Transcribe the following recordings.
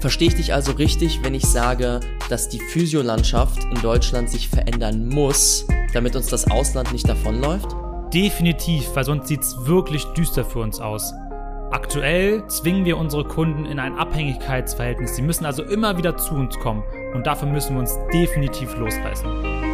Verstehe ich dich also richtig, wenn ich sage, dass die Physiolandschaft in Deutschland sich verändern muss, damit uns das Ausland nicht davonläuft? Definitiv, weil sonst sieht es wirklich düster für uns aus. Aktuell zwingen wir unsere Kunden in ein Abhängigkeitsverhältnis. Sie müssen also immer wieder zu uns kommen und dafür müssen wir uns definitiv losreißen.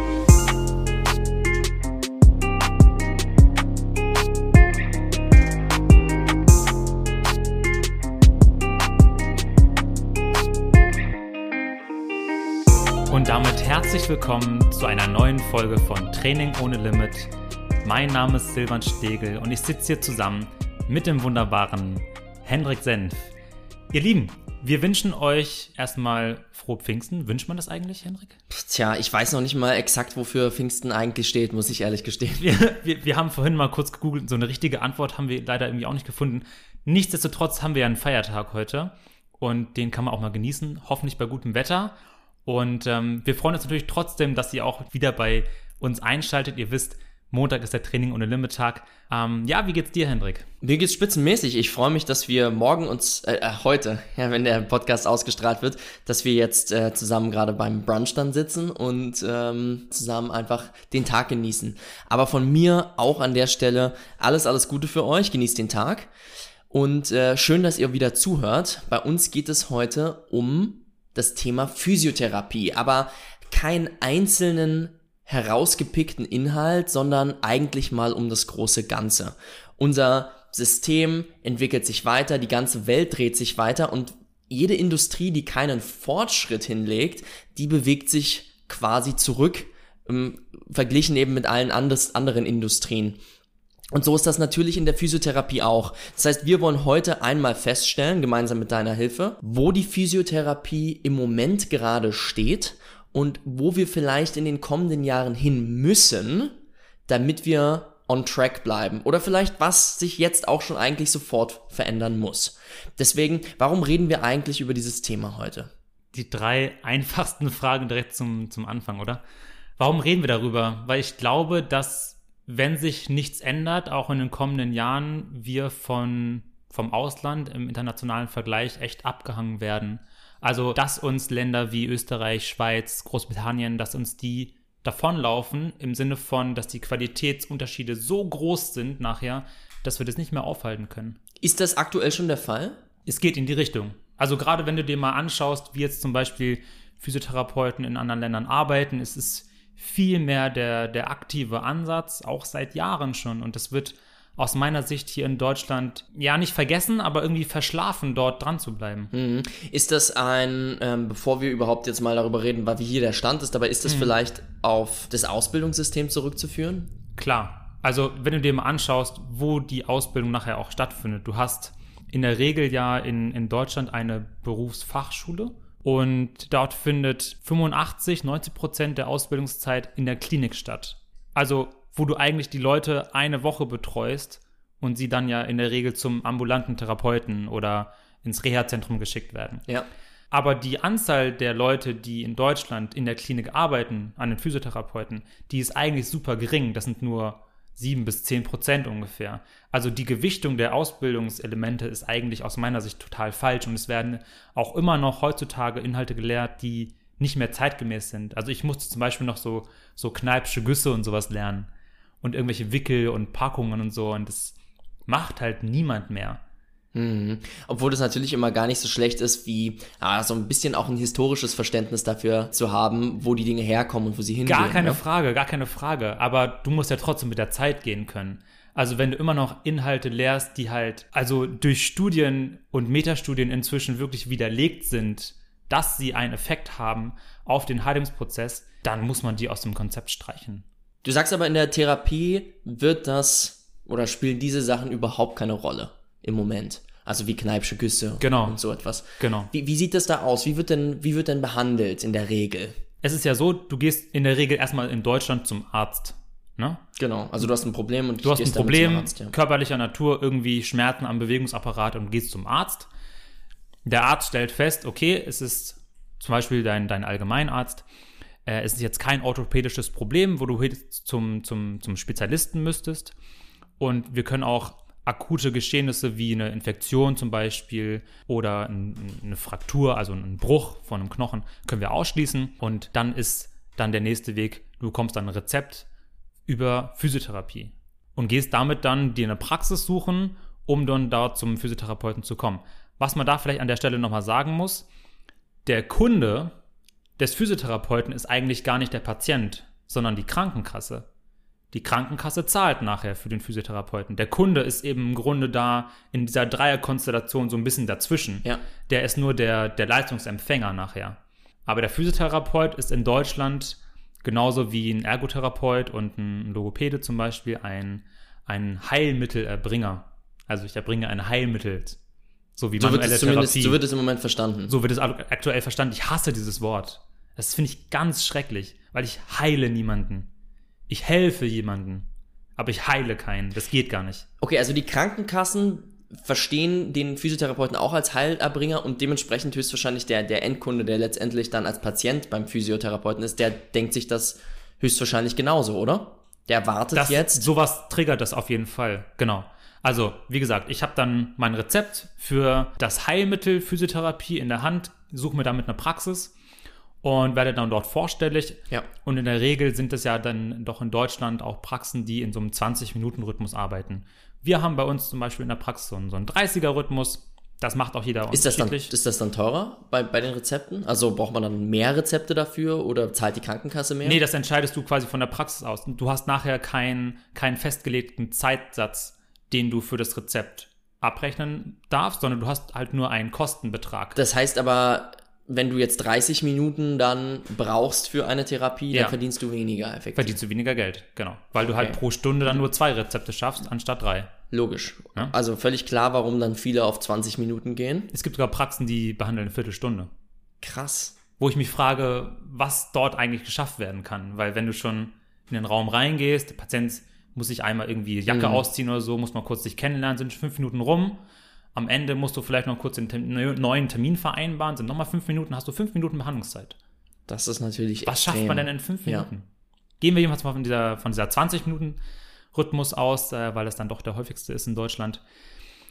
Herzlich willkommen zu einer neuen Folge von Training ohne Limit. Mein Name ist Silvan Stegel und ich sitze hier zusammen mit dem wunderbaren Hendrik Senf. Ihr Lieben, wir wünschen euch erstmal frohe Pfingsten. Wünscht man das eigentlich, Hendrik? Tja, ich weiß noch nicht mal exakt, wofür Pfingsten eigentlich steht, muss ich ehrlich gestehen. Wir, wir, wir haben vorhin mal kurz gegoogelt, so eine richtige Antwort haben wir leider irgendwie auch nicht gefunden. Nichtsdestotrotz haben wir ja einen Feiertag heute und den kann man auch mal genießen, hoffentlich bei gutem Wetter. Und ähm, wir freuen uns natürlich trotzdem, dass ihr auch wieder bei uns einschaltet. Ihr wisst, Montag ist der Training ohne Limit Tag. Ähm, ja, wie geht's dir, Hendrik? Mir geht's spitzenmäßig. Ich freue mich, dass wir morgen uns, äh, äh, heute, ja, wenn der Podcast ausgestrahlt wird, dass wir jetzt äh, zusammen gerade beim Brunch dann sitzen und ähm, zusammen einfach den Tag genießen. Aber von mir auch an der Stelle alles, alles Gute für euch. Genießt den Tag. Und äh, schön, dass ihr wieder zuhört. Bei uns geht es heute um das Thema Physiotherapie, aber keinen einzelnen herausgepickten Inhalt, sondern eigentlich mal um das große Ganze. Unser System entwickelt sich weiter, die ganze Welt dreht sich weiter und jede Industrie, die keinen Fortschritt hinlegt, die bewegt sich quasi zurück, ähm, verglichen eben mit allen anders, anderen Industrien. Und so ist das natürlich in der Physiotherapie auch. Das heißt, wir wollen heute einmal feststellen, gemeinsam mit deiner Hilfe, wo die Physiotherapie im Moment gerade steht und wo wir vielleicht in den kommenden Jahren hin müssen, damit wir on track bleiben oder vielleicht was sich jetzt auch schon eigentlich sofort verändern muss. Deswegen, warum reden wir eigentlich über dieses Thema heute? Die drei einfachsten Fragen direkt zum, zum Anfang, oder? Warum reden wir darüber? Weil ich glaube, dass wenn sich nichts ändert, auch in den kommenden Jahren, wir von, vom Ausland im internationalen Vergleich echt abgehangen werden. Also, dass uns Länder wie Österreich, Schweiz, Großbritannien, dass uns die davonlaufen, im Sinne von, dass die Qualitätsunterschiede so groß sind nachher, dass wir das nicht mehr aufhalten können. Ist das aktuell schon der Fall? Es geht in die Richtung. Also gerade wenn du dir mal anschaust, wie jetzt zum Beispiel Physiotherapeuten in anderen Ländern arbeiten, ist es viel mehr der, der aktive Ansatz, auch seit Jahren schon. Und das wird aus meiner Sicht hier in Deutschland ja nicht vergessen, aber irgendwie verschlafen, dort dran zu bleiben. Mhm. Ist das ein, ähm, bevor wir überhaupt jetzt mal darüber reden, wie hier der Stand ist, aber ist das mhm. vielleicht auf das Ausbildungssystem zurückzuführen? Klar. Also, wenn du dir mal anschaust, wo die Ausbildung nachher auch stattfindet, du hast in der Regel ja in, in Deutschland eine Berufsfachschule und dort findet 85, 90 Prozent der Ausbildungszeit in der Klinik statt. Also, wo du eigentlich die Leute eine Woche betreust und sie dann ja in der Regel zum ambulanten Therapeuten oder ins Reha-Zentrum geschickt werden. Ja. Aber die Anzahl der Leute, die in Deutschland in der Klinik arbeiten, an den Physiotherapeuten, die ist eigentlich super gering. Das sind nur sieben bis zehn Prozent ungefähr. Also die Gewichtung der Ausbildungselemente ist eigentlich aus meiner Sicht total falsch und es werden auch immer noch heutzutage Inhalte gelehrt, die nicht mehr zeitgemäß sind. Also ich musste zum Beispiel noch so, so kneipsche Güsse und sowas lernen und irgendwelche Wickel und Packungen und so und das macht halt niemand mehr. Mhm. Obwohl das natürlich immer gar nicht so schlecht ist, wie ah, so ein bisschen auch ein historisches Verständnis dafür zu haben, wo die Dinge herkommen und wo sie hingehen. Gar keine ne? Frage, gar keine Frage. Aber du musst ja trotzdem mit der Zeit gehen können. Also wenn du immer noch Inhalte lehrst, die halt, also durch Studien und Metastudien inzwischen wirklich widerlegt sind, dass sie einen Effekt haben auf den Heilungsprozess, dann muss man die aus dem Konzept streichen. Du sagst aber in der Therapie wird das oder spielen diese Sachen überhaupt keine Rolle im Moment. Also wie Kneipsche Güsse genau. und so etwas. Genau. Wie, wie sieht das da aus? Wie wird, denn, wie wird denn behandelt in der Regel? Es ist ja so, du gehst in der Regel erstmal in Deutschland zum Arzt. Ne? Genau, also du hast ein Problem und du hast ein Problem Arzt, ja. körperlicher Natur, irgendwie Schmerzen am Bewegungsapparat und gehst zum Arzt. Der Arzt stellt fest, okay, es ist zum Beispiel dein, dein Allgemeinarzt, äh, es ist jetzt kein orthopädisches Problem, wo du zum, zum, zum Spezialisten müsstest. Und wir können auch akute Geschehnisse wie eine Infektion zum Beispiel oder ein, eine Fraktur, also ein Bruch von einem Knochen, können wir ausschließen. Und dann ist dann der nächste Weg, du bekommst dann ein Rezept über Physiotherapie und gehst damit dann dir eine Praxis suchen, um dann dort zum Physiotherapeuten zu kommen. Was man da vielleicht an der Stelle nochmal sagen muss, der Kunde des Physiotherapeuten ist eigentlich gar nicht der Patient, sondern die Krankenkasse. Die Krankenkasse zahlt nachher für den Physiotherapeuten. Der Kunde ist eben im Grunde da in dieser Dreierkonstellation so ein bisschen dazwischen. Ja. Der ist nur der, der Leistungsempfänger nachher. Aber der Physiotherapeut ist in Deutschland genauso wie ein Ergotherapeut und ein Logopäde zum Beispiel ein, ein Heilmittelerbringer. Also ich erbringe ein Heilmittel. So wie So manuelle Therapie. so wird es im Moment verstanden. So wird es aktuell verstanden. Ich hasse dieses Wort. Das finde ich ganz schrecklich, weil ich heile niemanden. Ich helfe jemanden, aber ich heile keinen. Das geht gar nicht. Okay, also die Krankenkassen verstehen den Physiotherapeuten auch als Heilerbringer und dementsprechend höchstwahrscheinlich der, der Endkunde, der letztendlich dann als Patient beim Physiotherapeuten ist, der denkt sich das höchstwahrscheinlich genauso, oder? Der erwartet Das, jetzt. Sowas triggert das auf jeden Fall. Genau. Also, wie gesagt, ich habe dann mein Rezept für das Heilmittel Physiotherapie in der Hand, suche mir damit eine Praxis und werde dann dort vorstellig. Ja. Und in der Regel sind es ja dann doch in Deutschland auch Praxen, die in so einem 20-Minuten-Rhythmus arbeiten. Wir haben bei uns zum Beispiel in der Praxis so einen, so einen 30er-Rhythmus. Das macht auch jeder Ist das, dann, ist das dann teurer bei, bei den Rezepten? Also braucht man dann mehr Rezepte dafür oder zahlt die Krankenkasse mehr? Nee, das entscheidest du quasi von der Praxis aus. Du hast nachher keinen keinen festgelegten Zeitsatz, den du für das Rezept abrechnen darfst, sondern du hast halt nur einen Kostenbetrag. Das heißt aber, wenn du jetzt 30 Minuten dann brauchst für eine Therapie, Ja. dann verdienst du weniger effektiv. Verdienst du weniger Geld, genau. Weil du halt Okay. pro Stunde dann nur zwei Rezepte schaffst, anstatt drei. Logisch. Ja. Also völlig klar, warum dann viele auf 20 Minuten gehen. Es gibt sogar Praxen, die behandeln eine Viertelstunde. Krass. Wo ich mich frage, was dort eigentlich geschafft werden kann. Weil wenn du schon in den Raum reingehst, der Patient muss sich einmal irgendwie Jacke Mhm. ausziehen oder so, muss mal kurz dich kennenlernen, sind fünf Minuten rum. Am Ende musst du vielleicht noch kurz den Termin, neu- neuen Termin vereinbaren, sind nochmal fünf Minuten, hast du fünf Minuten Behandlungszeit. Das ist natürlich Was schafft extrem. man denn in fünf Ja. Minuten? Gehen wir jedenfalls mal von dieser, von dieser 20-Minuten-Rhythmus aus, äh, weil das dann doch der häufigste ist in Deutschland.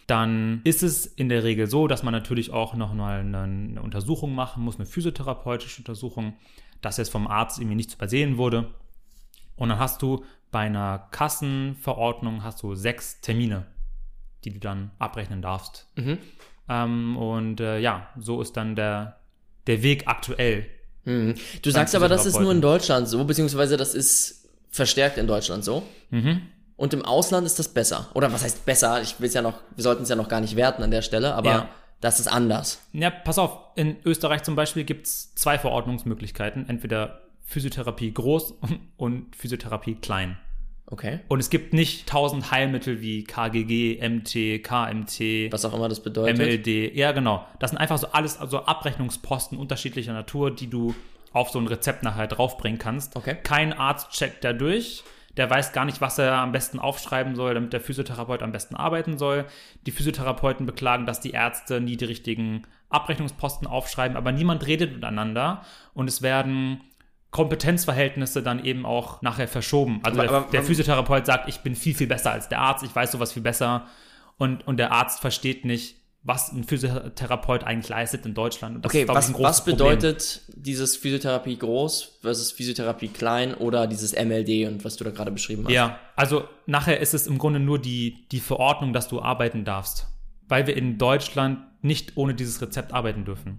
Dann ist es in der Regel so, dass man natürlich auch noch mal eine, eine Untersuchung machen muss, eine physiotherapeutische Untersuchung, dass jetzt vom Arzt irgendwie nichts übersehen wurde. Und dann hast du bei einer Kassenverordnung hast du sechs Termine, die du dann abrechnen darfst. Mhm. Ähm, und äh, ja, so ist dann der, der Weg aktuell. Mhm. Du sagst aber, das ist nur in Deutschland so, beziehungsweise das ist verstärkt in Deutschland so. Mhm. Und im Ausland ist das besser. Oder was heißt besser? Ich will es ja noch, wir sollten es ja noch gar nicht werten an der Stelle, aber Ja. das ist anders. Ja, pass auf, in Österreich zum Beispiel gibt es zwei Verordnungsmöglichkeiten. Entweder Physiotherapie groß und Physiotherapie klein. Okay. Und es gibt nicht tausend Heilmittel wie KGG, MT, KMT, Was auch immer das bedeutet. MLD. Ja, genau. Das sind einfach so alles, also Abrechnungsposten unterschiedlicher Natur, die du auf so ein Rezept nachher draufbringen kannst. Okay. Kein Arzt checkt da durch. Der weiß gar nicht, was er am besten aufschreiben soll, damit der Physiotherapeut am besten arbeiten soll. Die Physiotherapeuten beklagen, dass die Ärzte nie die richtigen Abrechnungsposten aufschreiben, aber niemand redet miteinander und es werden Kompetenzverhältnisse dann eben auch nachher verschoben. Also Aber- der, aber- der Physiotherapeut sagt, ich bin viel, viel besser als der Arzt, ich weiß sowas viel besser. Und, und der Arzt versteht nicht, was ein Physiotherapeut eigentlich leistet in Deutschland. Und das Okay, ist, glaub ich, was, was Problem. bedeutet dieses Physiotherapie groß versus Physiotherapie klein oder dieses MLD und was du da gerade beschrieben hast? Ja, also nachher ist es im Grunde nur die, die Verordnung, dass du arbeiten darfst. Weil wir in Deutschland nicht ohne dieses Rezept arbeiten dürfen.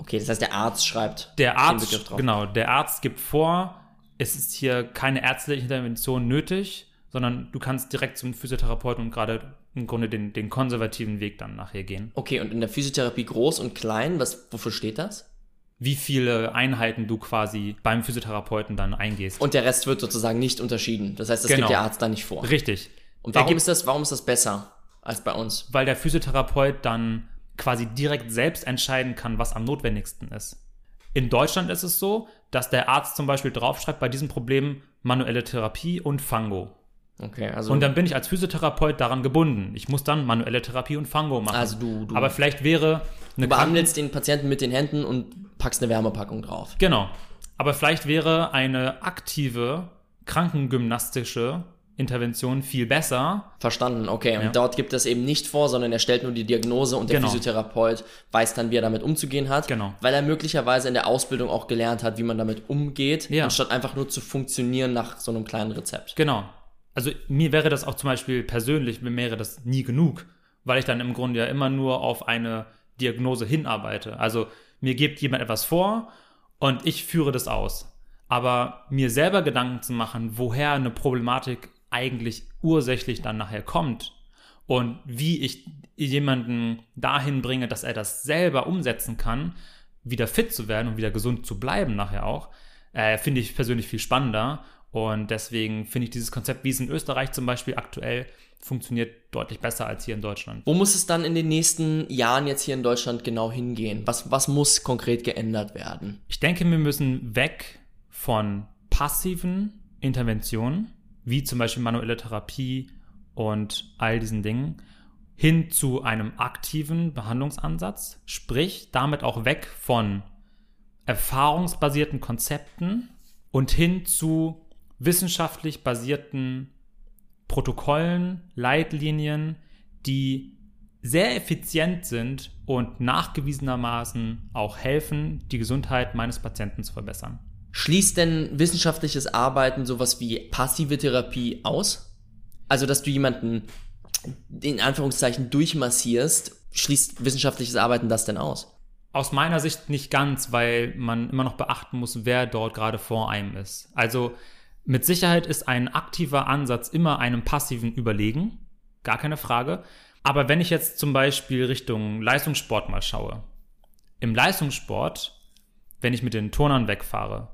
Okay, das heißt, der Arzt schreibt Der den Arzt, Begriff drauf. genau, der Arzt gibt vor, es ist hier keine ärztliche Intervention nötig, sondern du kannst direkt zum Physiotherapeuten und gerade im Grunde den, den konservativen Weg dann nachher gehen. Okay, und in der Physiotherapie groß und klein, was, wofür steht das? Wie viele Einheiten du quasi beim Physiotherapeuten dann eingehst. Und der Rest wird sozusagen nicht unterschieden. Das heißt, das Genau. gibt der Arzt da nicht vor. Richtig. Und warum gibt- ist das, warum ist das besser als bei uns? weil der Physiotherapeut dann quasi direkt selbst entscheiden kann, was am notwendigsten ist. In Deutschland ist es so, dass der Arzt zum Beispiel draufschreibt, bei diesem Problem manuelle Therapie und Fango. Okay, also, Und dann bin ich als Physiotherapeut daran gebunden. Ich muss dann manuelle Therapie und Fango machen. also du, du, Aber vielleicht wäre eine du behandelst den Patienten mit den Händen und packst eine Wärmepackung drauf. Genau. Aber vielleicht wäre eine aktive krankengymnastische Interventionen viel besser. Verstanden, okay. Und Ja. dort gibt es eben nicht vor, sondern er stellt nur die Diagnose und der Genau. Physiotherapeut weiß dann, wie er damit umzugehen hat. Genau. Weil er möglicherweise in der Ausbildung auch gelernt hat, wie man damit umgeht, Ja. anstatt einfach nur zu funktionieren nach so einem kleinen Rezept. Genau. Also mir wäre das auch zum Beispiel persönlich, mir wäre das nie genug, weil ich dann im Grunde ja immer nur auf eine Diagnose hinarbeite. Also mir gibt jemand etwas vor und ich führe das aus. Aber mir selber Gedanken zu machen, woher eine Problematik eigentlich ursächlich dann nachher kommt und wie ich jemanden dahin bringe, dass er das selber umsetzen kann, wieder fit zu werden und wieder gesund zu bleiben nachher auch, äh, finde ich persönlich viel spannender. Und deswegen finde ich dieses Konzept, wie es in Österreich zum Beispiel aktuell funktioniert, deutlich besser als hier in Deutschland. Wo muss es dann in den nächsten Jahren jetzt hier in Deutschland genau hingehen? Was, was muss konkret geändert werden? Ich denke, wir müssen weg von passiven Interventionen, wie zum Beispiel manuelle Therapie und all diesen Dingen, hin zu einem aktiven Behandlungsansatz, sprich damit auch weg von erfahrungsbasierten Konzepten und hin zu wissenschaftlich basierten Protokollen, Leitlinien, die sehr effizient sind und nachgewiesenermaßen auch helfen, die Gesundheit meines Patienten zu verbessern. Schließt denn wissenschaftliches Arbeiten sowas wie passive Therapie aus? Also, dass du jemanden in Anführungszeichen durchmassierst, schließt wissenschaftliches Arbeiten das denn aus? Aus meiner Sicht nicht ganz, weil man immer noch beachten muss, wer dort gerade vor einem ist. Also mit Sicherheit ist ein aktiver Ansatz immer einem passiven überlegen, gar keine Frage. Aber wenn ich jetzt zum Beispiel Richtung Leistungssport mal schaue, im Leistungssport, wenn ich mit den Turnern wegfahre,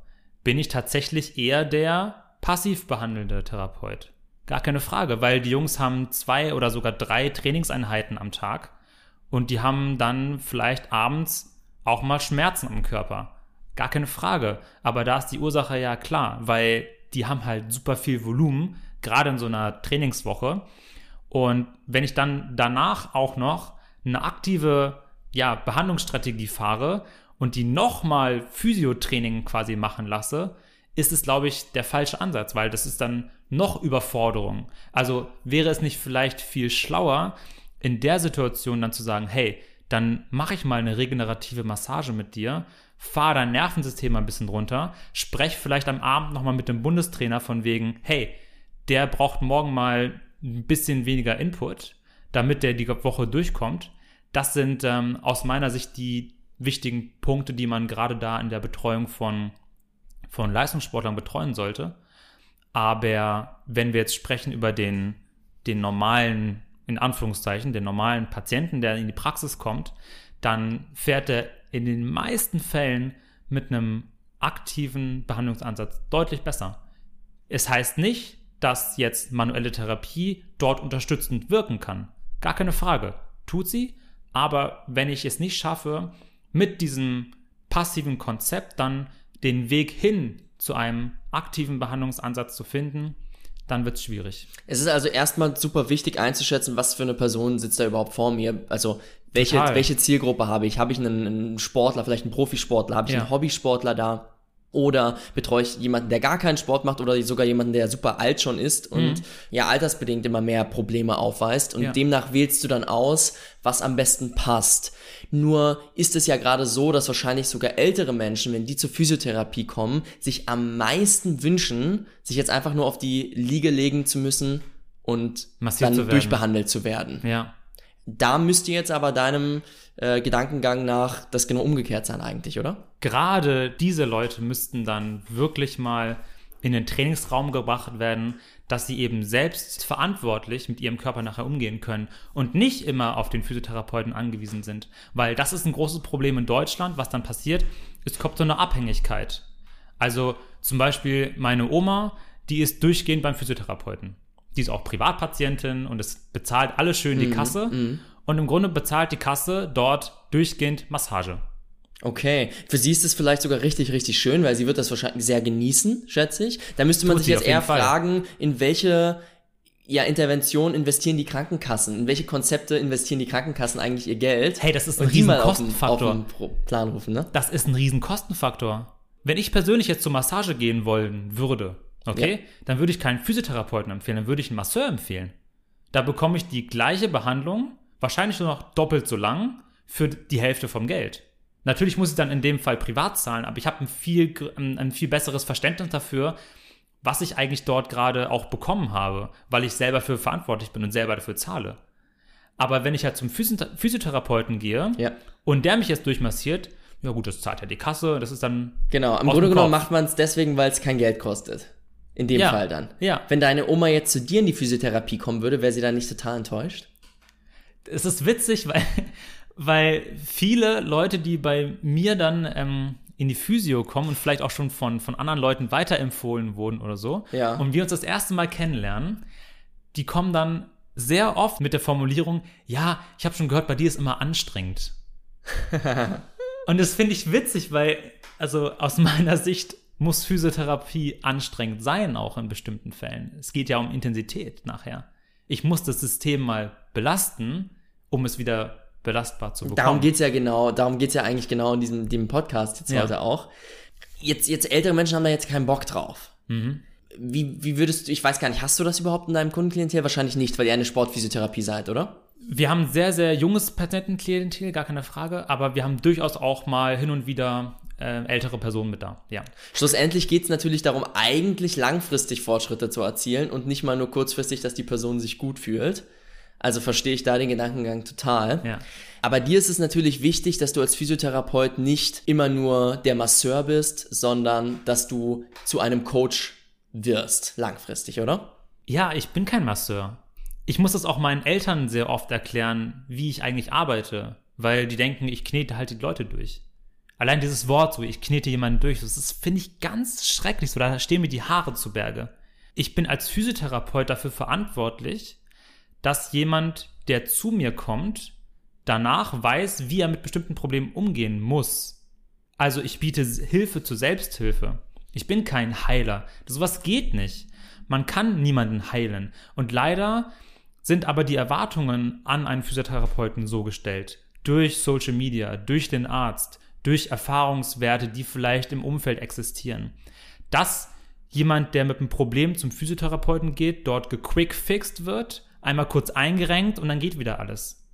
bin ich tatsächlich eher der passiv behandelnde Therapeut. Gar keine Frage, weil die Jungs haben zwei oder sogar drei Trainingseinheiten am Tag und die haben dann vielleicht abends auch mal Schmerzen am Körper. Gar keine Frage. Aber da ist die Ursache ja klar, weil die haben halt super viel Volumen, gerade in so einer Trainingswoche. Und wenn ich dann danach auch noch eine aktive ja, Behandlungsstrategie fahre und die nochmal Physiotraining quasi machen lasse, ist es, glaube ich, der falsche Ansatz, weil das ist dann noch Überforderung. Also wäre es nicht vielleicht viel schlauer, in der Situation dann zu sagen, hey, dann mache ich mal eine regenerative Massage mit dir, fahre dein Nervensystem ein bisschen runter, spreche vielleicht am Abend nochmal mit dem Bundestrainer von wegen, hey, der braucht morgen mal ein bisschen weniger Input, damit der die Woche durchkommt. Das sind ähm, aus meiner Sicht die wichtigen Punkte, die man gerade da in der Betreuung von, von Leistungssportlern betreuen sollte. Aber wenn wir jetzt sprechen über den, den normalen, in Anführungszeichen, den normalen Patienten, der in die Praxis kommt, dann fährt er in den meisten Fällen mit einem aktiven Behandlungsansatz deutlich besser. Es heißt nicht, dass jetzt manuelle Therapie dort unterstützend wirken kann. Gar keine Frage. Tut sie, aber wenn ich es nicht schaffe, mit diesem passiven Konzept dann den Weg hin zu einem aktiven Behandlungsansatz zu finden, dann wird es schwierig. Es ist also erstmal super wichtig einzuschätzen, was für eine Person sitzt da überhaupt vor mir. Also welche, Total. welche Zielgruppe habe ich? Habe ich einen, einen Sportler, vielleicht einen Profisportler? Habe ich Ja. einen Hobbysportler da? Oder betreue ich jemanden, der gar keinen Sport macht oder sogar jemanden, der super alt schon ist und ja altersbedingt immer mehr Probleme aufweist und Mhm. Ja. demnach wählst du dann aus, was am besten passt. Nur ist es ja gerade so, dass wahrscheinlich sogar ältere Menschen, wenn die zur Physiotherapie kommen, sich am meisten wünschen, sich jetzt einfach nur auf die Liege legen zu müssen und Massiert dann zu durchbehandelt zu werden. Ja. Da müsste jetzt aber deinem äh, Gedankengang nach das genau umgekehrt sein eigentlich, oder? gerade diese Leute müssten dann wirklich mal in den Trainingsraum gebracht werden, dass sie eben selbst verantwortlich mit ihrem Körper nachher umgehen können und nicht immer auf den Physiotherapeuten angewiesen sind. Weil das ist ein großes Problem in Deutschland. Was dann passiert, es kommt so eine Abhängigkeit. Also zum Beispiel meine Oma, die ist durchgehend beim Physiotherapeuten. Die ist auch Privatpatientin und es bezahlt alles schön die Kasse. Und im Grunde bezahlt die Kasse dort durchgehend Massage. Okay, für sie ist es vielleicht sogar richtig, richtig schön, weil sie wird das wahrscheinlich sehr genießen, schätze ich. Da müsste man Tut sich jetzt auf eher Fall. fragen, in welche ja, Intervention investieren die Krankenkassen? In welche Konzepte investieren die Krankenkassen eigentlich ihr Geld? Hey, das ist ein auf Riesenkostenfaktor. Auf Pro- Plan rufen, ne? Das ist ein Riesenkostenfaktor. Wenn ich persönlich jetzt zur Massage gehen wollen würde, okay, Ja. dann würde ich keinen Physiotherapeuten empfehlen, dann würde ich einen Masseur empfehlen. Da bekomme ich die gleiche Behandlung, wahrscheinlich nur noch doppelt so lang, für die Hälfte vom Geld. Natürlich muss ich dann in dem Fall privat zahlen, aber ich habe ein viel, ein viel besseres Verständnis dafür, was ich eigentlich dort gerade auch bekommen habe, weil ich selber für verantwortlich bin und selber dafür zahle. Aber wenn ich halt zum Physioth- Physiotherapeuten gehe Ja. und der mich jetzt durchmassiert, ja gut, das zahlt ja die Kasse, das ist dann Genau, im Grunde genommen macht man es deswegen, weil es kein Geld kostet. In dem Ja, Fall dann. ja. Wenn deine Oma jetzt zu dir in die Physiotherapie kommen würde, wäre sie dann nicht total enttäuscht? es ist witzig, weil, weil viele Leute, die bei mir dann ähm, in die Physio kommen und vielleicht auch schon von, von anderen Leuten weiterempfohlen wurden oder so, Ja. und wir uns das erste Mal kennenlernen, die kommen dann sehr oft mit der Formulierung, ja, ich habe schon gehört, bei dir ist immer anstrengend. und das finde ich witzig, weil, also aus meiner Sicht muss Physiotherapie anstrengend sein, auch in bestimmten Fällen. Es geht ja um Intensität nachher. Ich muss das System mal belasten, um es wieder belastbar zu bekommen. Darum geht's ja genau, darum geht's ja eigentlich genau in diesem dem Podcast jetzt Ja. heute auch. Jetzt, jetzt ältere Menschen haben da jetzt keinen Bock drauf. Mhm. Wie, wie würdest du, ich weiß gar nicht, hast du das überhaupt in deinem Kundenklientel? Wahrscheinlich nicht, weil ihr eine Sportphysiotherapie seid, oder? Wir haben sehr, sehr junges Patientenklientel, gar keine Frage, aber wir haben durchaus auch mal hin und wieder ältere Personen mit da. Ja. Schlussendlich geht's natürlich darum, eigentlich langfristig Fortschritte zu erzielen und nicht mal nur kurzfristig, dass die Person sich gut fühlt. Also verstehe ich da den Gedankengang total. Ja. Aber dir ist es natürlich wichtig, dass du als Physiotherapeut nicht immer nur der Masseur bist, sondern dass du zu einem Coach wirst, langfristig, oder? Ja, ich bin kein Masseur. Ich muss das auch meinen Eltern sehr oft erklären, wie ich eigentlich arbeite, weil die denken, ich knete halt die Leute durch. Allein dieses Wort so, ich knete jemanden durch, das finde ich, ganz schrecklich. So, da stehen mir die Haare zu Berge. Ich bin als Physiotherapeut dafür verantwortlich, dass jemand, der zu mir kommt, danach weiß, wie er mit bestimmten Problemen umgehen muss. Also ich biete Hilfe zur Selbsthilfe. Ich bin kein Heiler. Sowas geht nicht. Man kann niemanden heilen. Und leider sind aber die Erwartungen an einen Physiotherapeuten so gestellt. Durch Social Media, durch den Arzt, durch Erfahrungswerte, die vielleicht im Umfeld existieren. Dass jemand, der mit einem Problem zum Physiotherapeuten geht, dort gequickfixed wird, einmal kurz eingerenkt und dann geht wieder alles.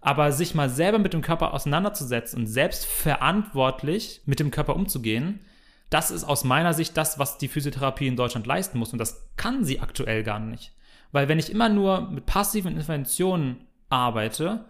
Aber sich mal selber mit dem Körper auseinanderzusetzen und selbst verantwortlich mit dem Körper umzugehen, das ist aus meiner Sicht das, was die Physiotherapie in Deutschland leisten muss. Und das kann sie aktuell gar nicht. Weil wenn ich immer nur mit passiven Interventionen arbeite,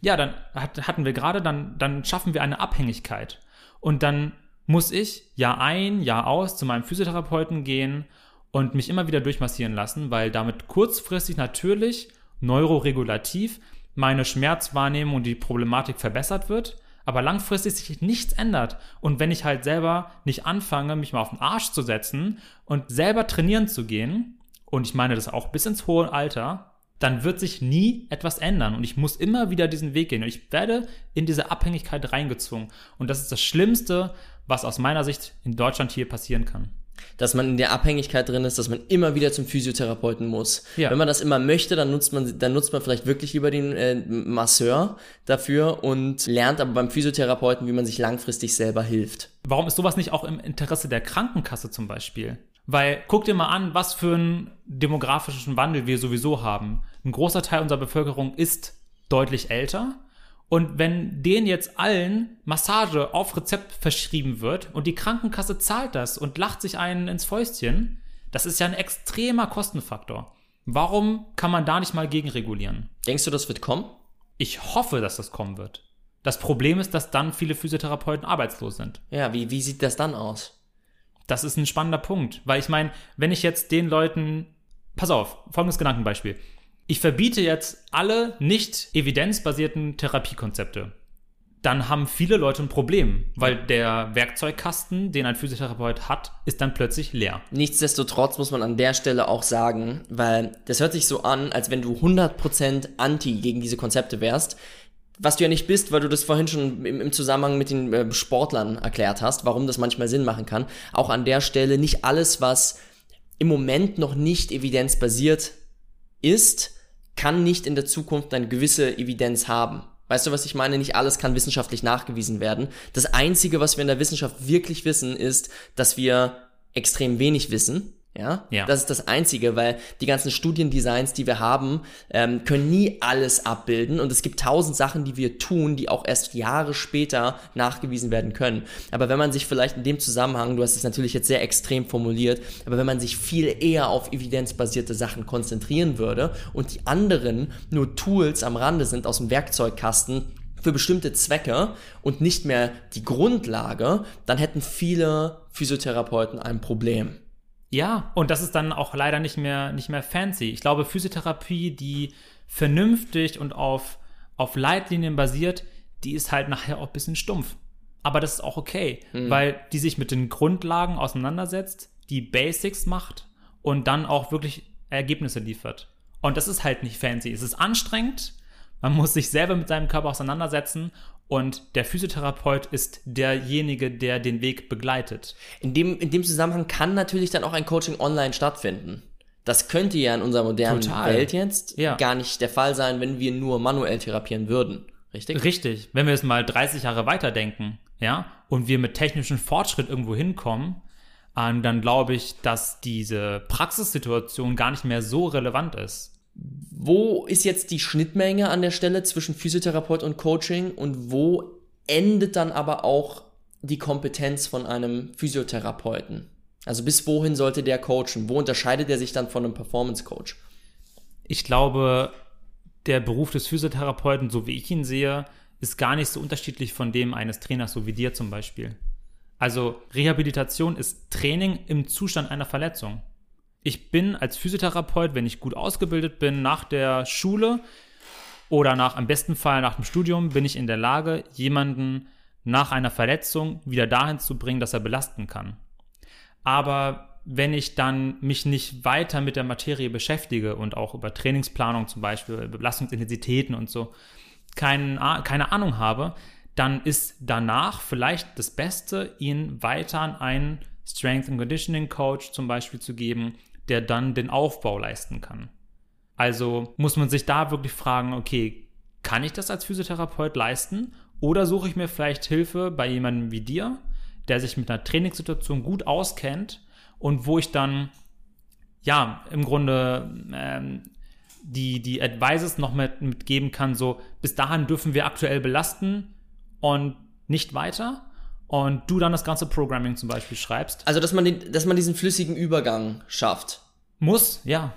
ja, dann hat, hatten wir gerade, dann, dann schaffen wir eine Abhängigkeit. Und dann muss ich Jahr ein, Jahr aus zu meinem Physiotherapeuten gehen und mich immer wieder durchmassieren lassen, weil damit kurzfristig natürlich neuroregulativ meine Schmerzwahrnehmung und die Problematik verbessert wird, aber langfristig sich nichts ändert. Und wenn ich halt selber nicht anfange, mich mal auf den Arsch zu setzen und selber trainieren zu gehen, und ich meine das auch bis ins hohe Alter, dann wird sich nie etwas ändern. Und ich muss immer wieder diesen Weg gehen. Und ich werde in diese Abhängigkeit reingezwungen. Und das ist das Schlimmste, was aus meiner Sicht in Deutschland hier passieren kann. Dass man in der Abhängigkeit drin ist, dass man immer wieder zum Physiotherapeuten muss. Ja. Wenn man das immer möchte, dann nutzt man, dann nutzt man vielleicht wirklich lieber den äh, Masseur dafür und lernt aber beim Physiotherapeuten, wie man sich langfristig selber hilft. Warum ist sowas nicht auch im Interesse der Krankenkasse zum Beispiel? Weil guck dir mal an, was für einen demografischen Wandel wir sowieso haben. Ein großer Teil unserer Bevölkerung ist deutlich älter. Und wenn denen jetzt allen Massage auf Rezept verschrieben wird und die Krankenkasse zahlt das und lacht sich einen ins Fäustchen, das ist ja ein extremer Kostenfaktor. Warum kann man da nicht mal gegenregulieren? Denkst du, das wird kommen? Ich hoffe, dass das kommen wird. Das Problem ist, dass dann viele Physiotherapeuten arbeitslos sind. Ja, wie, wie sieht das dann aus? Das ist ein spannender Punkt, weil ich meine, wenn ich jetzt den Leuten, pass auf, folgendes Gedankenbeispiel. Ich verbiete jetzt alle nicht evidenzbasierten Therapiekonzepte. Dann haben viele Leute ein Problem, weil der Werkzeugkasten, den ein Physiotherapeut hat, ist dann plötzlich leer. Nichtsdestotrotz muss man an der Stelle auch sagen, weil das hört sich so an, als wenn du 100% anti gegen diese Konzepte wärst. Was du ja nicht bist, weil du das vorhin schon im, im Zusammenhang mit den äh, Sportlern erklärt hast, warum das manchmal Sinn machen kann. Auch an der Stelle nicht alles, was im Moment noch nicht evidenzbasiert ist, kann nicht in der Zukunft eine gewisse Evidenz haben. Weißt du, was ich meine? Nicht alles kann wissenschaftlich nachgewiesen werden. Das Einzige, was wir in der Wissenschaft wirklich wissen, ist, dass wir extrem wenig wissen. Ja? Ja. das ist das Einzige, weil die ganzen Studiendesigns, die wir haben, ähm, können nie alles abbilden und es gibt tausend Sachen, die wir tun, die auch erst Jahre später nachgewiesen werden können. Aber wenn man sich vielleicht in dem Zusammenhang, du hast es natürlich jetzt sehr extrem formuliert, aber wenn man sich viel eher auf evidenzbasierte Sachen konzentrieren würde und die anderen nur Tools am Rande sind aus dem Werkzeugkasten, für bestimmte Zwecke und nicht mehr die Grundlage, dann hätten viele Physiotherapeuten ein Problem. Ja, und das ist dann auch leider nicht mehr, nicht mehr fancy. Ich glaube, Physiotherapie, die vernünftig und auf, auf Leitlinien basiert, die ist halt nachher auch ein bisschen stumpf. Aber das ist auch okay, weil die sich mit den Grundlagen auseinandersetzt, die Basics macht und dann auch wirklich Ergebnisse liefert. Und das ist halt nicht fancy. Es ist anstrengend, man muss sich selber mit seinem Körper auseinandersetzen und der Physiotherapeut ist derjenige, der den Weg begleitet. In dem, in dem Zusammenhang kann natürlich dann auch ein Coaching online stattfinden. Das könnte ja in unserer modernen Total. Welt jetzt Ja. gar nicht der Fall sein, wenn wir nur manuell therapieren würden. Richtig? Richtig. Wenn wir es mal 30 Jahre weiterdenken, ja, und wir mit technischem Fortschritt irgendwo hinkommen, ähm, dann glaube ich, dass diese Praxissituation gar nicht mehr so relevant ist. Wo ist jetzt die Schnittmenge an der Stelle zwischen Physiotherapeut und Coaching und wo endet dann aber auch die Kompetenz von einem Physiotherapeuten? Also bis wohin sollte der coachen? Wo unterscheidet er sich dann von einem Performance Coach? Ich glaube, der Beruf des Physiotherapeuten, so wie ich ihn sehe, ist gar nicht so unterschiedlich von dem eines Trainers, so wie dir zum Beispiel. Also Rehabilitation ist Training im Zustand einer Verletzung. Ich bin als Physiotherapeut, wenn ich gut ausgebildet bin, nach der Schule oder nach, am besten Fall nach dem Studium, bin ich in der Lage, jemanden nach einer Verletzung wieder dahin zu bringen, dass er belasten kann. Aber wenn ich dann mich nicht weiter mit der Materie beschäftige und auch über Trainingsplanung zum Beispiel, Belastungsintensitäten und so kein, Ah- keine Ahnung habe, dann ist danach vielleicht das Beste, ihn weiter an einen Strength and Conditioning Coach zum Beispiel zu geben, der dann den Aufbau leisten kann. Also muss man sich da wirklich fragen, okay, kann ich das als Physiotherapeut leisten? Oder suche ich mir vielleicht Hilfe bei jemandem wie dir, der sich mit einer Trainingssituation gut auskennt und wo ich dann, ja, im Grunde ähm, die, die Advices noch mit, mitgeben kann, so bis dahin dürfen wir aktuell belasten und nicht weiter. Und du dann das ganze Programming zum Beispiel schreibst. Also, dass man, den, dass man diesen flüssigen Übergang schafft. Muss, ja.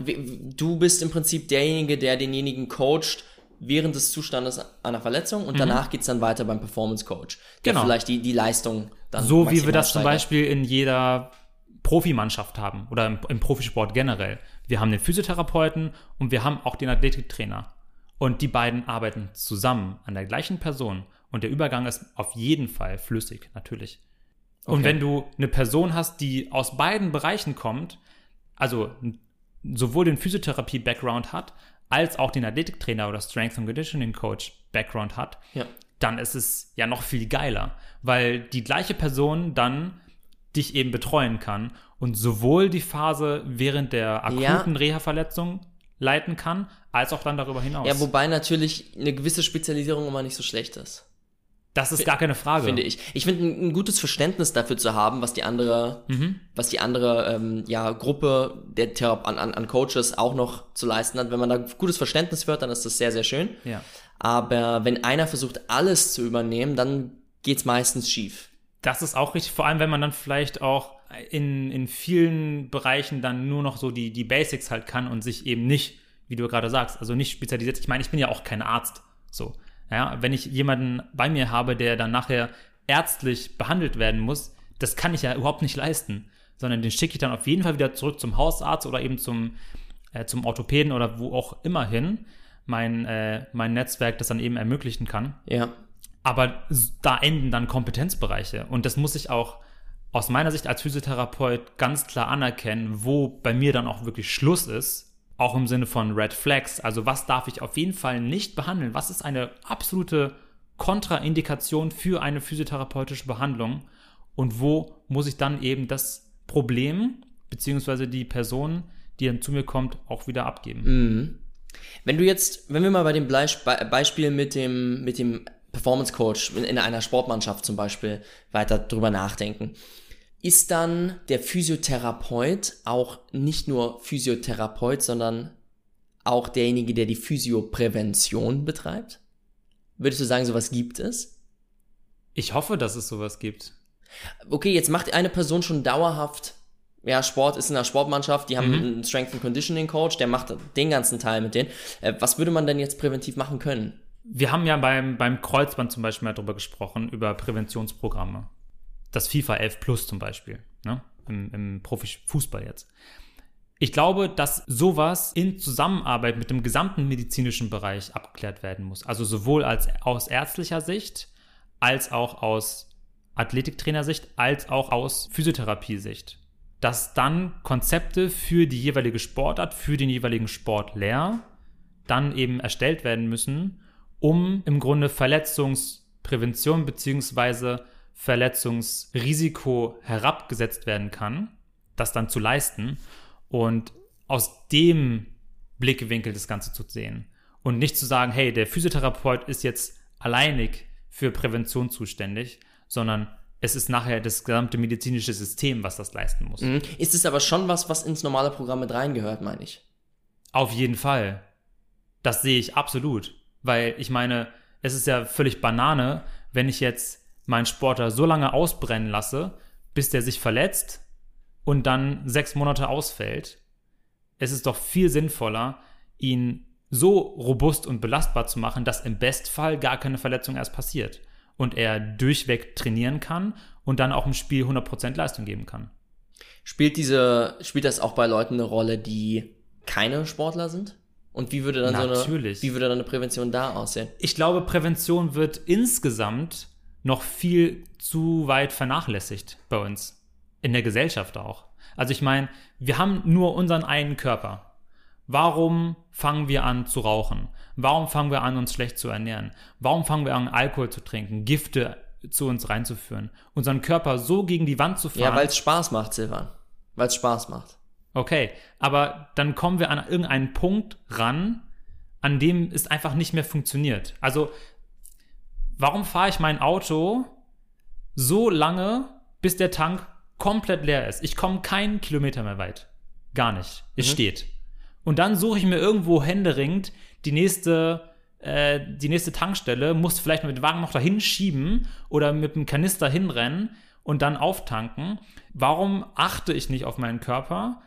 Du bist im Prinzip derjenige, der denjenigen coacht während des Zustandes einer Verletzung und danach geht's dann weiter beim Performance Coach. Der Mhm. Genau. vielleicht die, die Leistung dann So wie wir das zum steigert. Beispiel in jeder Profimannschaft haben oder im, im Profisport generell. Wir haben den Physiotherapeuten und wir haben auch den Athletiktrainer. Und die beiden arbeiten zusammen an der gleichen Person. Und der Übergang ist auf jeden Fall flüssig, natürlich. Und Okay. wenn du eine Person hast, die aus beiden Bereichen kommt, also sowohl den Physiotherapie-Background hat, als auch den Athletiktrainer oder Strength and Conditioning Coach Background hat, Ja. dann ist es ja noch viel geiler, weil die gleiche Person dann dich eben betreuen kann und sowohl die Phase während der akuten Reha-Verletzung leiten kann, als auch dann darüber hinaus. ja, wobei natürlich eine gewisse Spezialisierung immer nicht so schlecht ist. Das ist gar keine Frage. finde ich. Ich finde ein, gutes Verständnis dafür zu haben, was die andere, Mhm. was die andere ähm, ja, Gruppe der Thera an, an, an Coaches auch noch zu leisten hat. Wenn man da gutes Verständnis wird, dann ist das sehr, sehr schön. Ja. Aber wenn einer versucht, alles zu übernehmen, dann geht's meistens schief. Das ist auch richtig, vor allem wenn man dann vielleicht auch in, in vielen Bereichen dann nur noch so die, die Basics halt kann und sich eben nicht, wie du gerade sagst, also nicht spezialisiert. Ich meine, ich bin ja auch kein Arzt. So. Ja, wenn ich jemanden bei mir habe, der dann nachher ärztlich behandelt werden muss, das kann ich ja überhaupt nicht leisten. Sondern den schicke ich dann auf jeden Fall wieder zurück zum Hausarzt oder eben zum, äh, zum Orthopäden oder wo auch immer hin. Mein, äh, mein Netzwerk das dann eben ermöglichen kann. Ja. Aber da enden dann Kompetenzbereiche. Und das muss ich auch aus meiner Sicht als Physiotherapeut ganz klar anerkennen, wo bei mir dann auch wirklich Schluss ist. Auch im Sinne von Red Flags. Also was darf ich auf jeden Fall nicht behandeln? Was ist eine absolute Kontraindikation für eine physiotherapeutische Behandlung? Und wo muss ich dann eben das Problem beziehungsweise die Person, die dann zu mir kommt, auch wieder abgeben? Wenn du jetzt, wenn wir mal bei dem Beispiel mit dem, mit dem Performance Coach in einer Sportmannschaft zum Beispiel weiter drüber nachdenken. Ist dann der Physiotherapeut auch nicht nur Physiotherapeut, sondern auch derjenige, der die Physioprävention betreibt? Würdest du sagen, sowas gibt es? Ich hoffe, dass es sowas gibt. Okay, jetzt macht eine Person schon dauerhaft, ja, Sport ist in der Sportmannschaft, die haben Mhm. einen Strength and Conditioning Coach, der macht den ganzen Teil mit denen. Äh, Was würde man denn jetzt präventiv machen können? Wir haben ja beim, beim Kreuzband zum Beispiel mal darüber gesprochen, über Präventionsprogramme. Das FIFA 11 Plus zum Beispiel, ne? im, im Profifußball jetzt. Ich glaube, dass sowas in Zusammenarbeit mit dem gesamten medizinischen Bereich abgeklärt werden muss. Also sowohl als aus ärztlicher Sicht, als auch aus Athletiktrainersicht, als auch aus Physiotherapiesicht. Dass dann Konzepte für die jeweilige Sportart, für den jeweiligen Sportler dann eben erstellt werden müssen, um im Grunde Verletzungsprävention beziehungsweise Verletzungsrisiko herabgesetzt werden kann, das dann zu leisten und aus dem Blickwinkel das Ganze zu sehen und nicht zu sagen, hey, der Physiotherapeut ist jetzt alleinig für Prävention zuständig, sondern es ist nachher das gesamte medizinische System, was das leisten muss. Mhm. Ist es aber schon was, was ins normale Programm mit reingehört, meine ich? Auf jeden Fall. Das sehe ich absolut. Weil ich meine, es ist ja völlig Banane, wenn ich jetzt meinen Sportler so lange ausbrennen lasse, bis der sich verletzt und dann sechs Monate ausfällt. Es ist doch viel sinnvoller, ihn so robust und belastbar zu machen, dass im Bestfall gar keine Verletzung erst passiert und er durchweg trainieren kann und dann auch im Spiel 100% Leistung geben kann. Spielt diese, spielt das auch bei Leuten eine Rolle, die keine Sportler sind? Und wie würde dann so eine, Natürlich. wie würde dann eine Prävention da aussehen? ich glaube, Prävention wird insgesamt noch viel zu weit vernachlässigt bei uns. In der Gesellschaft auch. Also ich meine, wir haben nur unseren einen Körper. Warum fangen wir an zu rauchen? Warum fangen wir an, uns schlecht zu ernähren? Warum fangen wir an, Alkohol zu trinken, Gifte zu uns reinzuführen? Unseren Körper so gegen die Wand zu fahren. Ja, weil es Spaß macht, Silvan. Weil es Spaß macht. Okay, aber dann kommen wir an irgendeinen Punkt ran, an dem es einfach nicht mehr funktioniert. Also, warum fahre ich mein Auto so lange, bis der Tank komplett leer ist? Ich komme keinen Kilometer mehr weit. Gar nicht. Es steht. Und dann suche ich mir irgendwo händeringend die nächste, äh, die nächste Tankstelle, muss vielleicht mit dem Wagen noch dahin schieben oder mit dem Kanister hinrennen und dann auftanken. Warum achte ich nicht auf meinen Körper,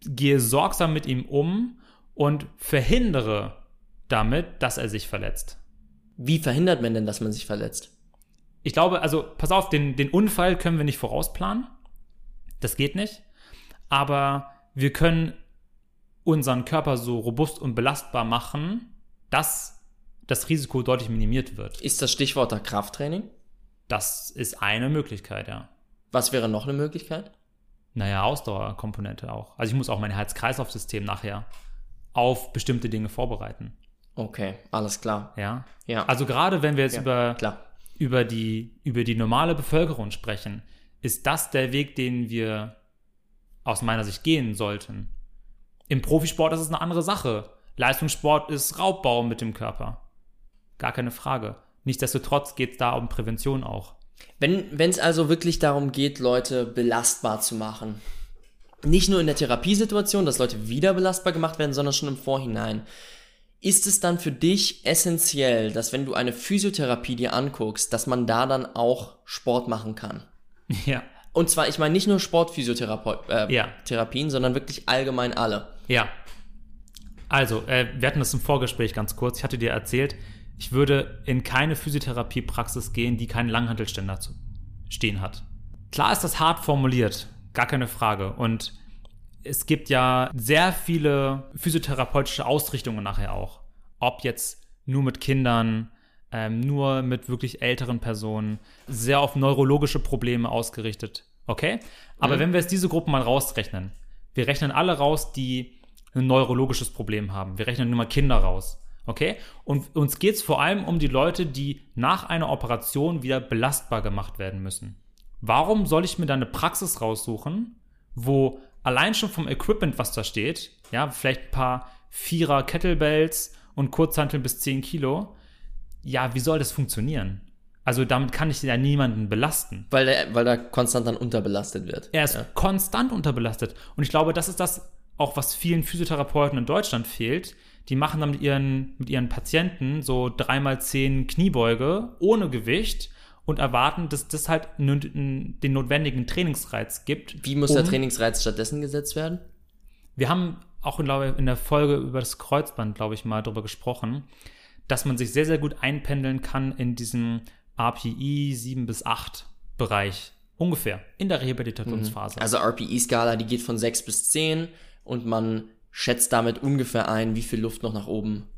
gehe sorgsam mit ihm um und verhindere damit, dass er sich verletzt? Wie verhindert man denn, dass man sich verletzt? Ich glaube, also pass auf, den, den Unfall können wir nicht vorausplanen. Das geht nicht. Aber wir können unseren Körper so robust und belastbar machen, dass das Risiko deutlich minimiert wird. Ist das Stichwort da Krafttraining? Das ist eine Möglichkeit, ja. Was wäre noch eine Möglichkeit? Naja, Ausdauerkomponente auch. Also ich muss auch mein Herz-Kreislauf-System nachher auf bestimmte Dinge vorbereiten. Okay, alles klar. Ja. Ja. Also gerade wenn wir jetzt Ja, über, klar. über, die, über die normale Bevölkerung sprechen, ist das der Weg, den wir aus meiner Sicht gehen sollten. Im Profisport ist es eine andere Sache. Leistungssport ist Raubbau mit dem Körper. Gar keine Frage. Nichtsdestotrotz geht es da um Prävention auch. Wenn es also wirklich darum geht, Leute belastbar zu machen, nicht nur in der Therapiesituation, dass Leute wieder belastbar gemacht werden, sondern schon im Vorhinein, ist es dann für dich essentiell, dass wenn du eine Physiotherapie dir anguckst, dass man da dann auch Sport machen kann? Ja. Und zwar, ich meine nicht nur Sportphysiotherapien, äh, Ja. Sondern wirklich allgemein alle. Ja. Also, äh, wir hatten das im Vorgespräch ganz kurz. Ich hatte dir erzählt, ich würde in keine Physiotherapiepraxis gehen, die keinen Langhantelständer zu stehen hat. Klar ist das hart formuliert, gar keine Frage. Und es gibt ja sehr viele physiotherapeutische Ausrichtungen nachher auch. Ob jetzt nur mit Kindern, ähm, nur mit wirklich älteren Personen, sehr auf neurologische Probleme ausgerichtet. Okay? Aber wenn wir jetzt diese Gruppen mal rausrechnen, wir rechnen alle raus, die ein neurologisches Problem haben. Wir rechnen nur mal Kinder raus. Okay? Und uns geht es vor allem um die Leute, die nach einer Operation wieder belastbar gemacht werden müssen. Warum soll ich mir da eine Praxis raussuchen, wo allein schon vom Equipment, was da steht, ja, vielleicht ein paar Vierer Kettlebells und Kurzhanteln bis 10 Kilo, ja, wie soll das funktionieren? Also damit kann ich ja niemanden belasten. Weil der, weil der konstant dann unterbelastet wird. Er ist ja. konstant unterbelastet. Und ich glaube, das ist das auch, was vielen Physiotherapeuten in Deutschland fehlt. Die machen dann mit ihren, mit ihren Patienten so dreimal zehn Kniebeuge ohne Gewicht und erwarten, dass das halt den notwendigen Trainingsreiz gibt. Wie muss um, der Trainingsreiz stattdessen gesetzt werden? Wir haben auch in, in der Folge über das Kreuzband, glaube ich, mal darüber gesprochen, dass man sich sehr, sehr gut einpendeln kann in diesem RPI 7 bis 8 Bereich. Ungefähr in der Rehabilitationsphase. Also RPI-Skala, die geht von 6 bis 10 und man schätzt damit ungefähr ein, wie viel Luft noch nach oben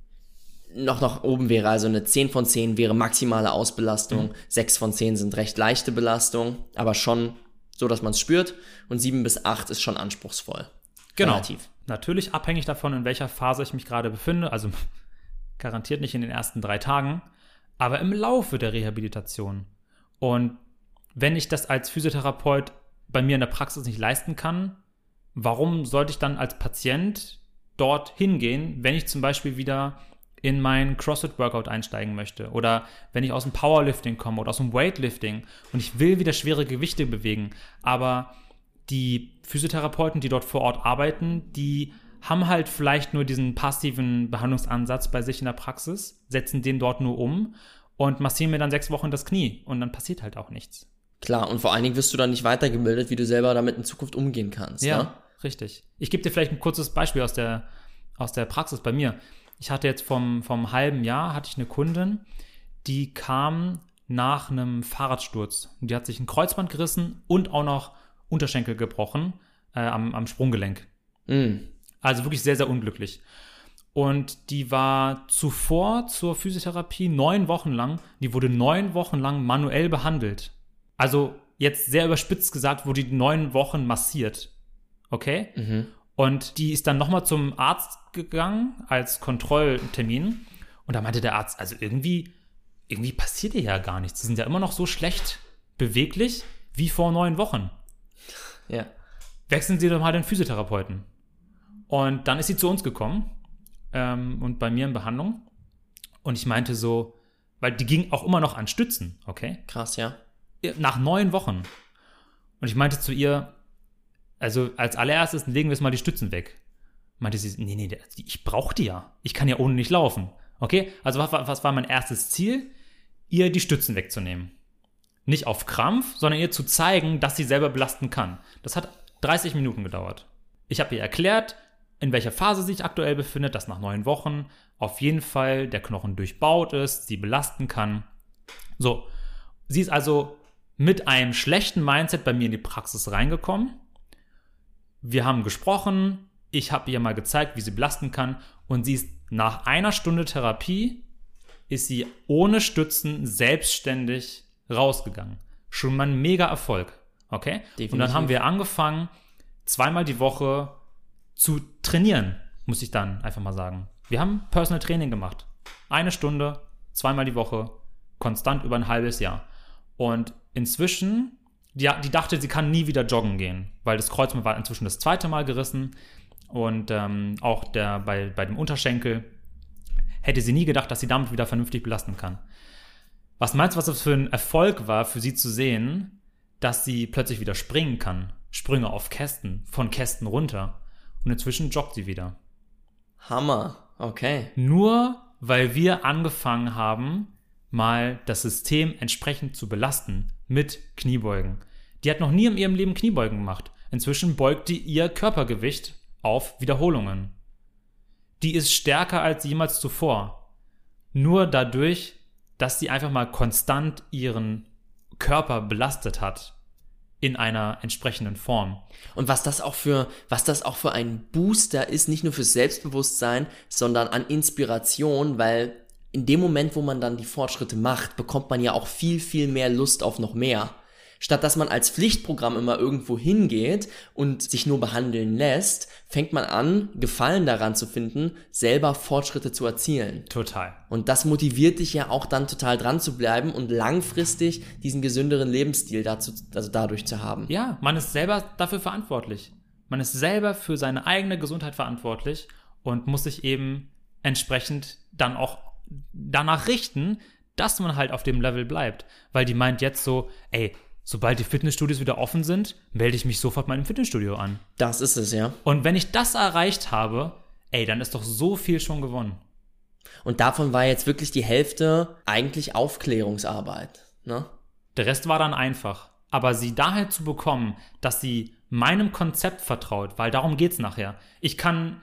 noch nach oben wäre. Also eine 10 von 10 wäre maximale Ausbelastung, mhm. 6 von 10 sind recht leichte Belastung, aber schon so, dass man es spürt und 7 bis 8 ist schon anspruchsvoll. Genau. Relativ. Natürlich abhängig davon, in welcher Phase ich mich gerade befinde, also garantiert nicht in den ersten drei Tagen, aber im Laufe der Rehabilitation. Und wenn ich das als Physiotherapeut bei mir in der Praxis nicht leisten kann, warum sollte ich dann als Patient dort hingehen, wenn ich zum Beispiel wieder in mein CrossFit-Workout einsteigen möchte oder wenn ich aus dem Powerlifting komme oder aus dem Weightlifting und ich will wieder schwere Gewichte bewegen, aber die Physiotherapeuten, die dort vor Ort arbeiten, die haben halt vielleicht nur diesen passiven Behandlungsansatz bei sich in der Praxis, setzen den dort nur um und massieren mir dann sechs Wochen das Knie und dann passiert halt auch nichts. Klar, und vor allen Dingen wirst du dann nicht weitergebildet, wie du selber damit in Zukunft umgehen kannst. Ja, ne? richtig. Ich gebe dir vielleicht ein kurzes Beispiel aus der, aus der Praxis bei mir. Ich hatte jetzt vom, vom halben Jahr hatte ich eine Kundin, die kam nach einem Fahrradsturz. Die hat sich ein Kreuzband gerissen und auch noch Unterschenkel gebrochen äh, am, am Sprunggelenk. Mm. Also wirklich sehr, sehr unglücklich. Und die war zuvor zur Physiotherapie neun Wochen lang, die wurde neun Wochen lang manuell behandelt. Also jetzt sehr überspitzt gesagt, wurde die neun Wochen massiert. Okay? Mhm. Und die ist dann nochmal zum Arzt gegangen als Kontrolltermin. Und da meinte der Arzt, also irgendwie, irgendwie passiert ihr ja gar nichts. Sie sind ja immer noch so schlecht beweglich wie vor neun Wochen. Ja. Wechseln Sie doch mal den Physiotherapeuten. Und dann ist sie zu uns gekommen ähm, und bei mir in Behandlung. Und ich meinte so, weil die ging auch immer noch an Stützen, okay? Krass, ja. Nach neun Wochen. Und ich meinte zu ihr, also als allererstes legen wir jetzt mal die Stützen weg. Meinte sie, nee, nee, ich brauche die ja. Ich kann ja ohne nicht laufen. Okay? Also was, was war mein erstes Ziel? Ihr die Stützen wegzunehmen. Nicht auf Krampf, sondern ihr zu zeigen, dass sie selber belasten kann. Das hat 30 Minuten gedauert. Ich habe ihr erklärt, in welcher Phase sie sich aktuell befindet, dass nach neun Wochen auf jeden Fall der Knochen durchbaut ist, sie belasten kann. So, sie ist also mit einem schlechten Mindset bei mir in die Praxis reingekommen. Wir haben gesprochen, ich habe ihr mal gezeigt, wie sie belasten kann und sie ist nach einer Stunde Therapie ist sie ohne Stützen selbstständig rausgegangen. Schon mal ein mega Erfolg. Okay? Definitiv. Und dann haben wir angefangen, zweimal die Woche zu trainieren, muss ich dann einfach mal sagen. Wir haben Personal Training gemacht. Eine Stunde, zweimal die Woche, konstant über ein halbes Jahr. Und inzwischen, die, die dachte, sie kann nie wieder joggen gehen, weil das Kreuzband war inzwischen das zweite Mal gerissen. Und ähm, auch der, bei, bei dem Unterschenkel hätte sie nie gedacht, dass sie damit wieder vernünftig belasten kann. Was meinst du, was das für ein Erfolg war für sie zu sehen, dass sie plötzlich wieder springen kann? Sprünge auf Kästen, von Kästen runter. Und inzwischen joggt sie wieder. Hammer, okay. Nur weil wir angefangen haben, mal das System entsprechend zu belasten mit Kniebeugen. Die hat noch nie in ihrem Leben Kniebeugen gemacht. Inzwischen beugt die ihr Körpergewicht auf Wiederholungen. Die ist stärker als jemals zuvor. Nur dadurch, dass sie einfach mal konstant ihren Körper belastet hat in einer entsprechenden Form. Und was das auch für, was das auch für ein Booster ist, nicht nur fürs Selbstbewusstsein, sondern an Inspiration, weil in dem Moment, wo man dann die Fortschritte macht, bekommt man ja auch viel, viel mehr Lust auf noch mehr. Statt dass man als Pflichtprogramm immer irgendwo hingeht und sich nur behandeln lässt, fängt man an, Gefallen daran zu finden, selber Fortschritte zu erzielen. Total. Und das motiviert dich ja auch dann total dran zu bleiben und langfristig diesen gesünderen Lebensstil dazu, also dadurch zu haben. Ja, man ist selber dafür verantwortlich. Man ist selber für seine eigene Gesundheit verantwortlich und muss sich eben entsprechend dann auch danach richten, dass man halt auf dem Level bleibt. Weil die meint jetzt so, ey, sobald die Fitnessstudios wieder offen sind, melde ich mich sofort im Fitnessstudio an. Das ist es, ja. Und wenn ich das erreicht habe, ey, dann ist doch so viel schon gewonnen. Und davon war jetzt wirklich die Hälfte eigentlich Aufklärungsarbeit. Ne? Der Rest war dann einfach. Aber sie daher zu bekommen, dass sie meinem Konzept vertraut, weil darum geht's nachher. Ich kann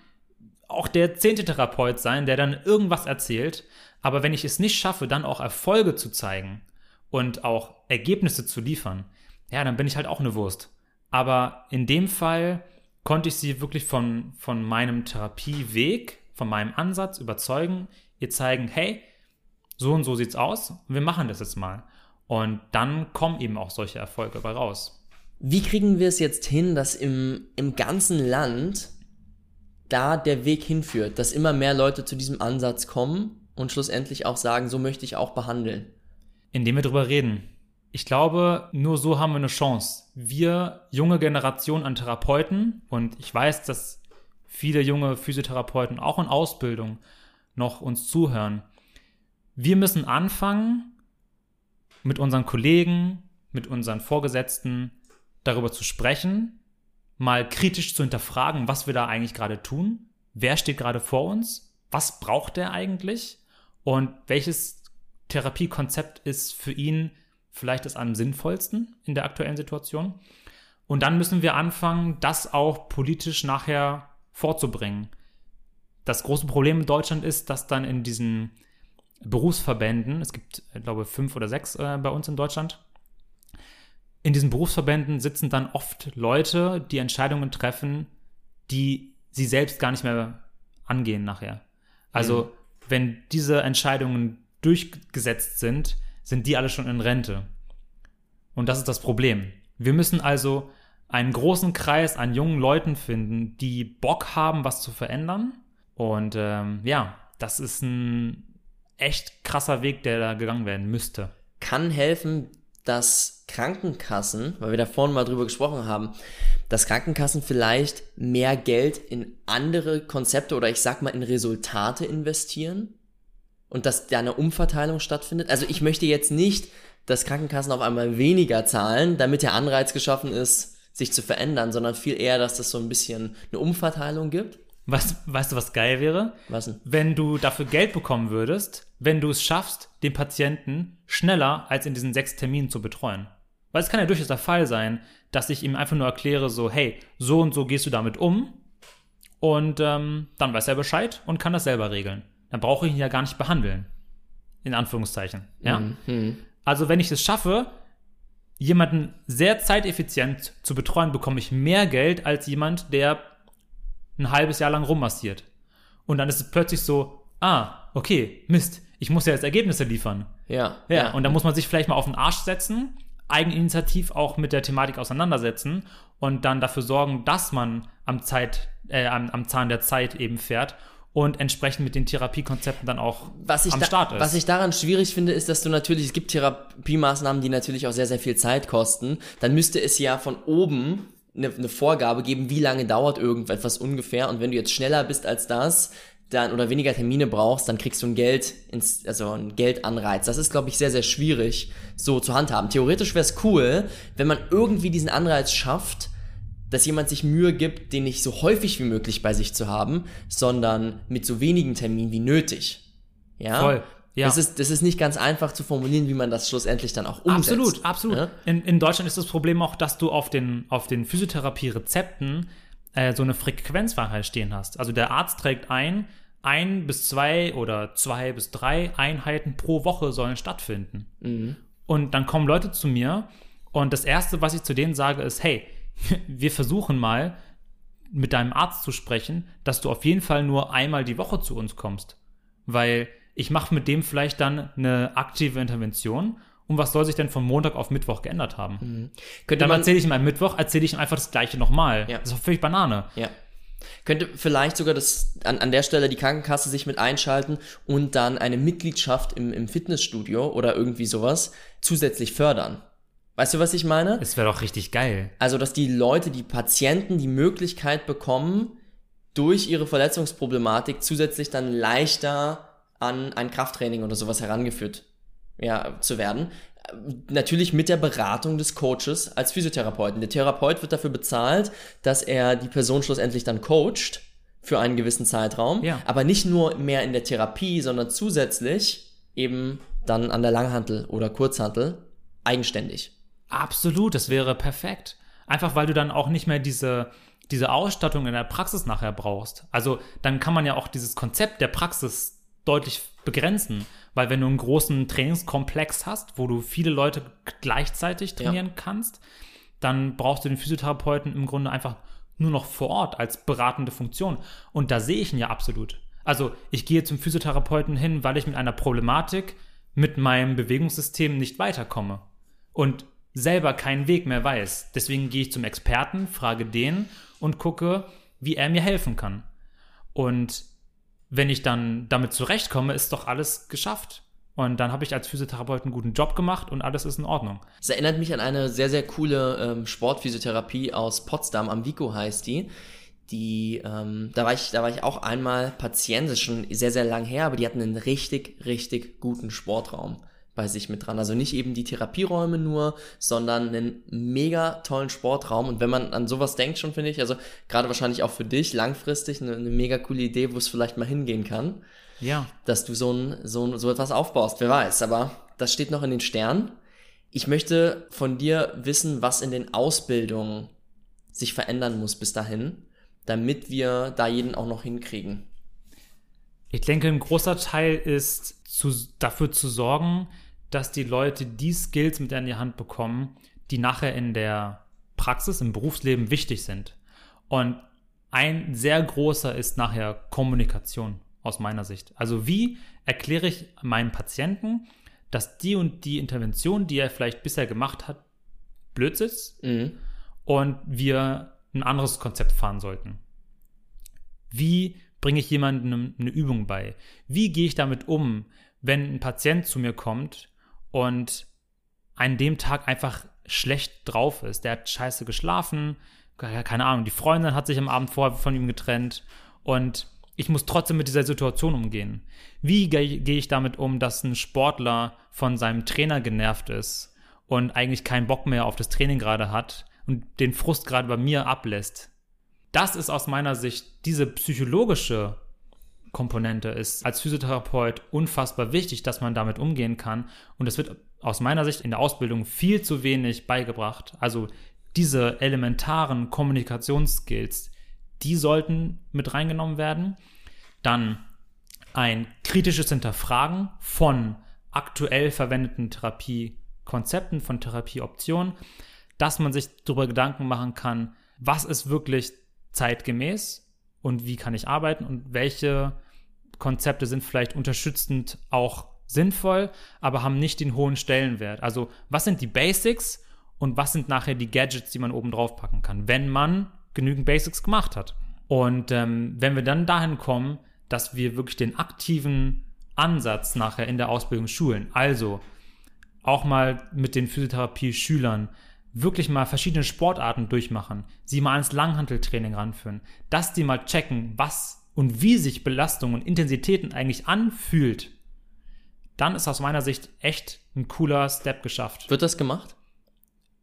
auch der zehnte Therapeut sein, der dann irgendwas erzählt, aber wenn ich es nicht schaffe, dann auch Erfolge zu zeigen und auch Ergebnisse zu liefern, ja, dann bin ich halt auch eine Wurst. Aber in dem Fall konnte ich sie wirklich von, von meinem Therapieweg, von meinem Ansatz überzeugen, ihr zeigen, hey, so und so sieht's aus, wir machen das jetzt mal. Und dann kommen eben auch solche Erfolge bei raus. Wie kriegen wir es jetzt hin, dass im, im ganzen Land da der Weg hinführt, dass immer mehr Leute zu diesem Ansatz kommen und schlussendlich auch sagen, so möchte ich auch behandeln? Indem wir drüber reden. Ich glaube, nur so haben wir eine Chance. Wir, junge Generation an Therapeuten, und ich weiß, dass viele junge Physiotherapeuten auch in Ausbildung noch uns zuhören. Wir müssen anfangen, mit unseren Kollegen, mit unseren Vorgesetzten darüber zu sprechen, mal kritisch zu hinterfragen, was wir da eigentlich gerade tun, wer steht gerade vor uns, was braucht er eigentlich und welches Therapiekonzept ist für ihn vielleicht das am sinnvollsten in der aktuellen Situation. Und dann müssen wir anfangen, das auch politisch nachher vorzubringen. Das große Problem in Deutschland ist, dass dann in diesen Berufsverbänden, es gibt, ich glaube, fünf oder sechs äh, bei uns in Deutschland, in diesen Berufsverbänden sitzen dann oft Leute, die Entscheidungen treffen, die sie selbst gar nicht mehr angehen nachher. Also, mhm. wenn diese Entscheidungen durchgesetzt sind, sind die alle schon in Rente. Und das ist das Problem. Wir müssen also einen großen Kreis an jungen Leuten finden, die Bock haben, was zu verändern. Und ähm, ja, das ist ein echt krasser Weg, der da gegangen werden müsste. Kann helfen, dass Krankenkassen, weil wir da vorhin mal drüber gesprochen haben, dass Krankenkassen vielleicht mehr Geld in andere Konzepte oder ich sag mal in Resultate investieren und dass da eine Umverteilung stattfindet. Also ich möchte jetzt nicht, dass Krankenkassen auf einmal weniger zahlen, damit der Anreiz geschaffen ist, sich zu verändern, sondern viel eher, dass das so ein bisschen eine Umverteilung gibt. Was, weißt du, was geil wäre? Was denn? Wenn du dafür Geld bekommen würdest, wenn du es schaffst, den Patienten schneller als in diesen sechs Terminen zu betreuen. Weil es kann ja durchaus der Fall sein, dass ich ihm einfach nur erkläre, so, hey, so und so gehst du damit um. Und ähm, dann weiß er Bescheid und kann das selber regeln. Dann brauche ich ihn ja gar nicht behandeln. In Anführungszeichen. Ja? Mhm. Also, wenn ich es schaffe, jemanden sehr zeiteffizient zu betreuen, bekomme ich mehr Geld als jemand, der ein halbes Jahr lang rummassiert. Und dann ist es plötzlich so, ah, okay, Mist, ich muss ja jetzt Ergebnisse liefern. Ja. Ja, ja. und da muss man sich vielleicht mal auf den Arsch setzen, eigeninitiativ auch mit der Thematik auseinandersetzen und dann dafür sorgen, dass man am, Zeit, äh, am, am Zahn der Zeit eben fährt und entsprechend mit den Therapiekonzepten dann auch was am da, Start ist. Was ich daran schwierig finde, ist, dass du natürlich, es gibt Therapiemaßnahmen, die natürlich auch sehr, sehr viel Zeit kosten. Dann müsste es ja von oben eine, eine Vorgabe geben, wie lange dauert irgendetwas ungefähr. Und wenn du jetzt schneller bist als das, dann oder weniger Termine brauchst, dann kriegst du ein Geld ins, also ein Geldanreiz. Das ist, glaube ich, sehr, sehr schwierig so zu handhaben. Theoretisch wäre es cool, wenn man irgendwie diesen Anreiz schafft, dass jemand sich Mühe gibt, den nicht so häufig wie möglich bei sich zu haben, sondern mit so wenigen Terminen wie nötig. Ja. Voll. Ja. Das, ist, das ist nicht ganz einfach zu formulieren, wie man das schlussendlich dann auch umsetzt. Absolut, absolut. Ja? In, in Deutschland ist das Problem auch, dass du auf den, auf den Physiotherapie-Rezepten äh, so eine Frequenzwahrheit stehen hast. Also der Arzt trägt ein, ein bis zwei oder zwei bis drei Einheiten pro Woche sollen stattfinden. Mhm. Und dann kommen Leute zu mir und das Erste, was ich zu denen sage, ist, hey, wir versuchen mal mit deinem Arzt zu sprechen, dass du auf jeden Fall nur einmal die Woche zu uns kommst. Weil ich mache mit dem vielleicht dann eine aktive Intervention. Und was soll sich denn von Montag auf Mittwoch geändert haben? Mhm. Könnte dann erzähle ich ihm am Mittwoch, erzähle ich ihm einfach das Gleiche nochmal. Ja. Das ist doch völlig Banane. Ja. Könnte vielleicht sogar das an, an der Stelle die Krankenkasse sich mit einschalten und dann eine Mitgliedschaft im, im Fitnessstudio oder irgendwie sowas zusätzlich fördern. Weißt du, was ich meine? Es wäre doch richtig geil. Also, dass die Leute, die Patienten die Möglichkeit bekommen, durch ihre Verletzungsproblematik zusätzlich dann leichter an ein Krafttraining oder sowas herangeführt ja, zu werden. Natürlich mit der Beratung des Coaches als Physiotherapeuten. Der Therapeut wird dafür bezahlt, dass er die Person schlussendlich dann coacht für einen gewissen Zeitraum. Ja. Aber nicht nur mehr in der Therapie, sondern zusätzlich eben dann an der Langhantel oder Kurzhantel eigenständig. Absolut, das wäre perfekt. Einfach weil du dann auch nicht mehr diese, diese Ausstattung in der Praxis nachher brauchst. Also dann kann man ja auch dieses Konzept der Praxis deutlich begrenzen. Weil wenn du einen großen Trainingskomplex hast, wo du viele Leute gleichzeitig trainieren kannst, dann brauchst du den Physiotherapeuten im Grunde einfach nur noch vor Ort als beratende Funktion. Und da sehe ich ihn ja absolut. Also ich gehe zum Physiotherapeuten hin, weil ich mit einer Problematik mit meinem Bewegungssystem nicht weiterkomme und selber keinen Weg mehr weiß. Deswegen gehe ich zum Experten, frage den und gucke, wie er mir helfen kann. Und wenn ich dann damit zurechtkomme, ist doch alles geschafft. Und dann habe ich als Physiotherapeut einen guten Job gemacht und alles ist in Ordnung. Das erinnert mich an eine sehr, sehr coole ähm, Sportphysiotherapie aus Potsdam, am Vico heißt die. Die, ähm, da war ich, da war ich auch einmal Patient, das ist schon sehr, sehr lang her, aber die hatten einen richtig, richtig guten Sportraum bei sich mit dran. Also nicht eben die Therapieräume nur, sondern einen mega tollen Sportraum. Und wenn man an sowas denkt schon, finde ich, also gerade wahrscheinlich auch für dich langfristig eine, eine mega coole Idee, wo es vielleicht mal hingehen kann. Ja. Dass du so, ein, so, ein, so etwas aufbaust, wer weiß. Aber das steht noch in den Sternen. Ich möchte von dir wissen, was in den Ausbildungen sich verändern muss bis dahin, damit wir da jeden auch noch hinkriegen. Ich denke, ein großer Teil ist zu, dafür zu sorgen, dass die Leute die Skills mit in die Hand bekommen, die nachher in der Praxis, im Berufsleben wichtig sind. Und ein sehr großer ist nachher Kommunikation aus meiner Sicht. Also wie erkläre ich meinem Patienten, dass die und die Intervention, die er vielleicht bisher gemacht hat, Blödsinn ist Mhm. und wir ein anderes Konzept fahren sollten. Wie bringe ich jemandem eine Übung bei? Wie gehe ich damit um, wenn ein Patient zu mir kommt und an dem Tag einfach schlecht drauf ist? Der hat scheiße geschlafen, keine Ahnung, die Freundin hat sich am Abend vorher von ihm getrennt und ich muss trotzdem mit dieser Situation umgehen. Wie gehe ich damit um, dass ein Sportler von seinem Trainer genervt ist und eigentlich keinen Bock mehr auf das Training gerade hat und den Frust gerade bei mir ablässt? Das ist aus meiner Sicht diese psychologische Komponente ist als Physiotherapeut unfassbar wichtig, dass man damit umgehen kann. Und es wird aus meiner Sicht in der Ausbildung viel zu wenig beigebracht. Also diese elementaren Kommunikationsskills, die sollten mit reingenommen werden. Dann ein kritisches Hinterfragen von aktuell verwendeten Therapiekonzepten, von Therapieoptionen, dass man sich darüber Gedanken machen kann, was ist wirklich zeitgemäß und wie kann ich arbeiten und welche Konzepte sind vielleicht unterstützend auch sinnvoll, aber haben nicht den hohen Stellenwert. Also was sind die Basics und was sind nachher die Gadgets, die man oben drauf packen kann, wenn man genügend Basics gemacht hat. Und ähm, wenn wir dann dahin kommen, dass wir wirklich den aktiven Ansatz nachher in der Ausbildung schulen, also auch mal mit den Physiotherapie-Schülern wirklich mal verschiedene Sportarten durchmachen, sie mal ans Langhanteltraining ranführen, dass die mal checken, was und wie sich Belastung und Intensitäten eigentlich anfühlt, dann ist aus meiner Sicht echt ein cooler Step geschafft. Wird das gemacht?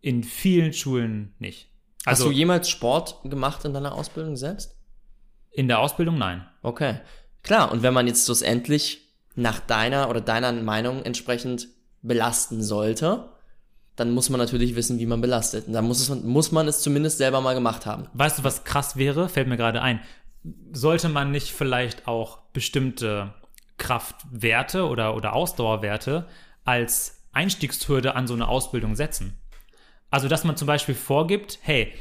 In vielen Schulen nicht. Hast Also du jemals Sport gemacht in deiner Ausbildung selbst? in der Ausbildung nein. Okay. Klar, und wenn man jetzt schlussendlich nach deiner oder deiner Meinung entsprechend belasten sollte, dann muss man natürlich wissen, wie man belastet. Und dann muss, es, muss man es zumindest selber mal gemacht haben. Weißt du, was krass wäre? Fällt mir gerade ein. Sollte man nicht vielleicht auch bestimmte Kraftwerte oder, oder Ausdauerwerte als Einstiegshürde an so eine Ausbildung setzen? Also, dass man zum Beispiel vorgibt, hey,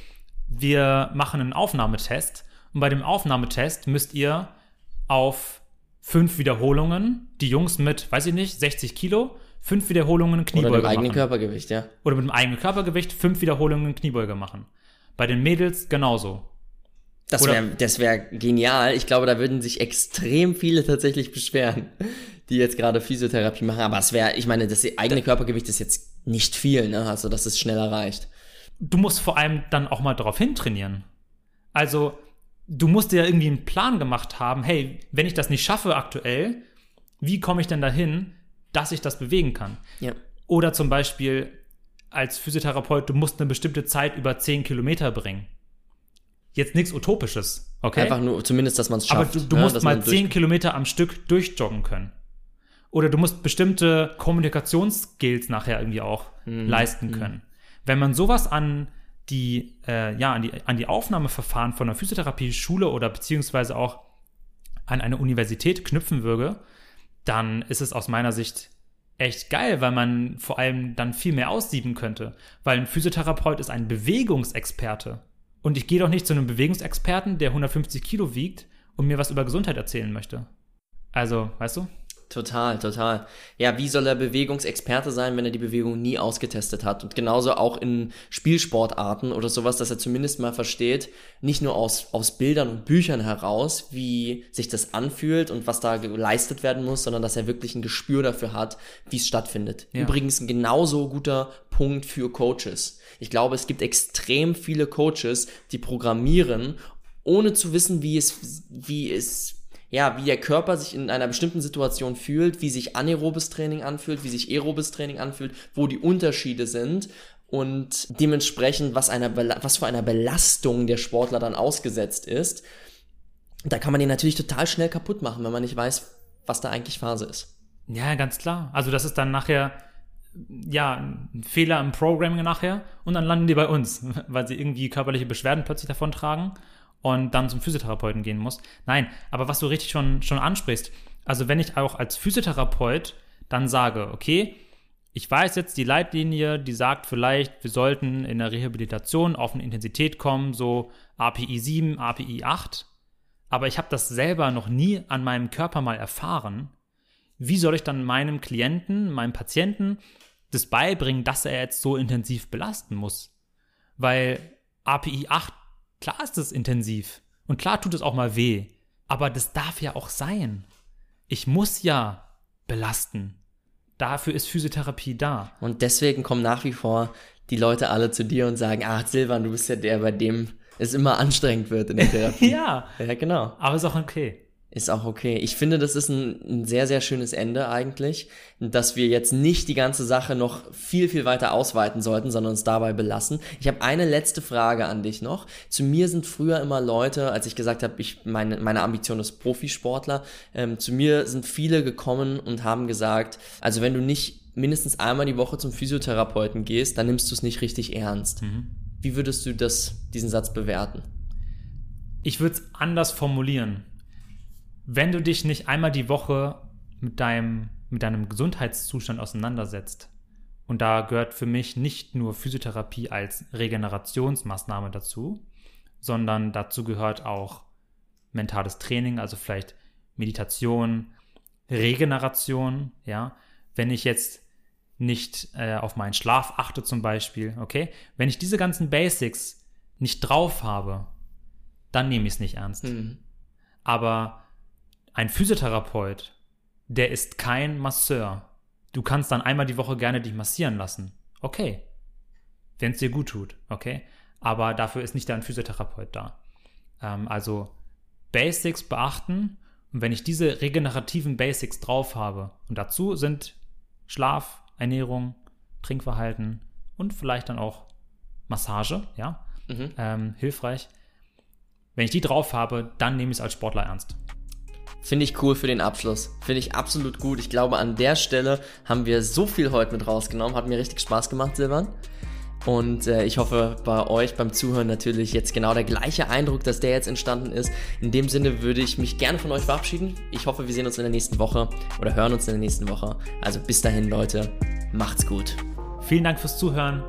wir machen einen Aufnahmetest und bei dem Aufnahmetest müsst ihr auf fünf Wiederholungen, die Jungs mit, weiß ich nicht, 60 Kilo, fünf Wiederholungen Oder Kniebeuge dem eigenen machen Körpergewicht, ja. oder mit dem eigenen Körpergewicht fünf Wiederholungen Kniebeuge machen. Bei den Mädels genauso. Das wäre das wär genial. Ich glaube, da würden sich extrem viele tatsächlich beschweren, die jetzt gerade Physiotherapie machen. Aber es wäre, ich meine, das eigene Körpergewicht ist jetzt nicht viel, ne? Also, dass es schnell erreicht. Du musst vor allem dann auch mal darauf hintrainieren. Also, du musst dir ja irgendwie einen Plan gemacht haben, hey, wenn ich das nicht schaffe aktuell, wie komme ich denn dahin, dass ich das bewegen kann. Ja. Oder zum Beispiel als Physiotherapeut, du musst eine bestimmte Zeit über 10 Kilometer bringen. Jetzt nichts Utopisches, okay? Einfach nur, zumindest, dass man es Aber schafft. du, du ne, musst dass mal man 10 Kilometer am Stück durchjoggen können. Oder du musst bestimmte Kommunikationsskills nachher irgendwie auch Mhm. leisten können. Wenn man sowas an die, äh, ja, an die, an die Aufnahmeverfahren von einer Physiotherapie-Schule oder beziehungsweise auch an eine Universität knüpfen würde, dann ist es aus meiner Sicht echt geil, weil man vor allem dann viel mehr aussieben könnte. Weil ein Physiotherapeut ist ein Bewegungsexperte. Und ich gehe doch nicht zu einem Bewegungsexperten, der 150 Kilo wiegt und mir was über Gesundheit erzählen möchte. Also, weißt du? Total, total. Ja, wie soll er Bewegungsexperte sein, wenn er die Bewegung nie ausgetestet hat? Und genauso auch in Spielsportarten oder sowas, dass er zumindest mal versteht, nicht nur aus, aus Bildern und Büchern heraus, wie sich das anfühlt und was da geleistet werden muss, sondern dass er wirklich ein Gespür dafür hat, wie es stattfindet. Ja. Übrigens ein genauso guter Punkt für Coaches. Ich glaube, es gibt extrem viele Coaches, die programmieren, ohne zu wissen, wie es, wie es ja, wie der Körper sich in einer bestimmten Situation fühlt, wie sich anaerobes Training anfühlt, wie sich aerobes Training anfühlt, wo die Unterschiede sind und dementsprechend, was, einer, was für einer Belastung der Sportler dann ausgesetzt ist. Da kann man den natürlich total schnell kaputt machen, wenn man nicht weiß, was da eigentlich Phase ist. Ja, ganz klar. Also das ist dann nachher ja ein Fehler im Programming nachher und dann landen die bei uns, weil sie irgendwie körperliche Beschwerden plötzlich davon tragen und dann zum Physiotherapeuten gehen muss. Nein, aber was du richtig schon, schon ansprichst, also wenn ich auch als Physiotherapeut dann sage, okay, ich weiß jetzt, die Leitlinie, die sagt vielleicht, wir sollten in der Rehabilitation auf eine Intensität kommen, so API 7, API 8, aber ich habe das selber noch nie an meinem Körper mal erfahren. Wie soll ich dann meinem Klienten, meinem Patienten das beibringen, dass er jetzt so intensiv belasten muss? Weil API 8, klar ist es intensiv und klar tut es auch mal weh, aber das darf ja auch sein. Ich muss ja belasten. Dafür ist Physiotherapie da. Und deswegen kommen nach wie vor die Leute alle zu dir und sagen, ach Silvan, du bist ja der, bei dem es immer anstrengend wird in der Therapie. Ja, ja, genau. aber ist auch okay. Ist auch okay. Ich finde, das ist ein, ein sehr, sehr schönes Ende eigentlich, dass wir jetzt nicht die ganze Sache noch viel, viel weiter ausweiten sollten, sondern uns dabei belassen. Ich habe eine letzte Frage an dich noch. Zu mir sind früher immer Leute, als ich gesagt habe, ich meine, meine Ambition ist Profisportler, ähm, zu mir sind viele gekommen und haben gesagt, also wenn du nicht mindestens einmal die Woche zum Physiotherapeuten gehst, dann nimmst du es nicht richtig ernst. Wie würdest du das, diesen Satz bewerten? Ich würde es anders formulieren. Wenn du dich nicht einmal die Woche mit deinem, mit deinem Gesundheitszustand auseinandersetzt, und da gehört für mich nicht nur Physiotherapie als Regenerationsmaßnahme dazu, sondern dazu gehört auch mentales Training, also vielleicht Meditation, Regeneration, ja. Wenn ich jetzt nicht äh, auf meinen Schlaf achte zum Beispiel, okay? Wenn ich diese ganzen Basics nicht drauf habe, dann nehme ich es nicht ernst. Aber ein Physiotherapeut, der ist kein Masseur. Du kannst dann einmal die Woche gerne dich massieren lassen. Okay. Wenn es dir gut tut, okay? Aber dafür ist nicht dein Physiotherapeut da. Ähm, also Basics beachten und wenn ich diese regenerativen Basics drauf habe und dazu sind Schlaf, Ernährung, Trinkverhalten und vielleicht dann auch Massage, ja, ähm, hilfreich. Wenn ich die drauf habe, dann nehme ich es als Sportler ernst. Finde ich cool für den Abschluss. Finde ich absolut gut. Ich glaube, an der Stelle haben wir so viel heute mit rausgenommen. Hat mir richtig Spaß gemacht, Silvan. Und äh, ich hoffe, bei euch beim Zuhören natürlich jetzt genau der gleiche Eindruck, dass der jetzt entstanden ist. In dem Sinne würde ich mich gerne von euch verabschieden. Ich hoffe, wir sehen uns in der nächsten Woche oder hören uns in der nächsten Woche. Also bis dahin, Leute. Macht's gut. Vielen Dank fürs Zuhören.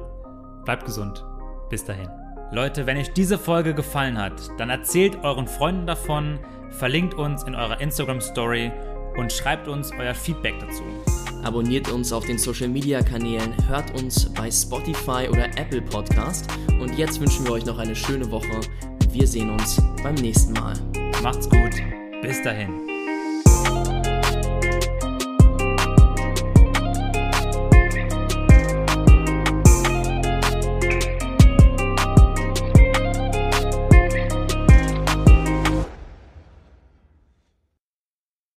Bleibt gesund. Bis dahin. Leute, wenn euch diese Folge gefallen hat, dann erzählt euren Freunden davon, verlinkt uns in eurer Instagram Story und schreibt uns euer Feedback dazu. Abonniert uns auf den Social Media Kanälen, hört uns bei Spotify oder Apple Podcast. Und jetzt wünschen wir euch noch eine schöne Woche. Wir sehen uns beim nächsten Mal. Macht's gut. Bis dahin.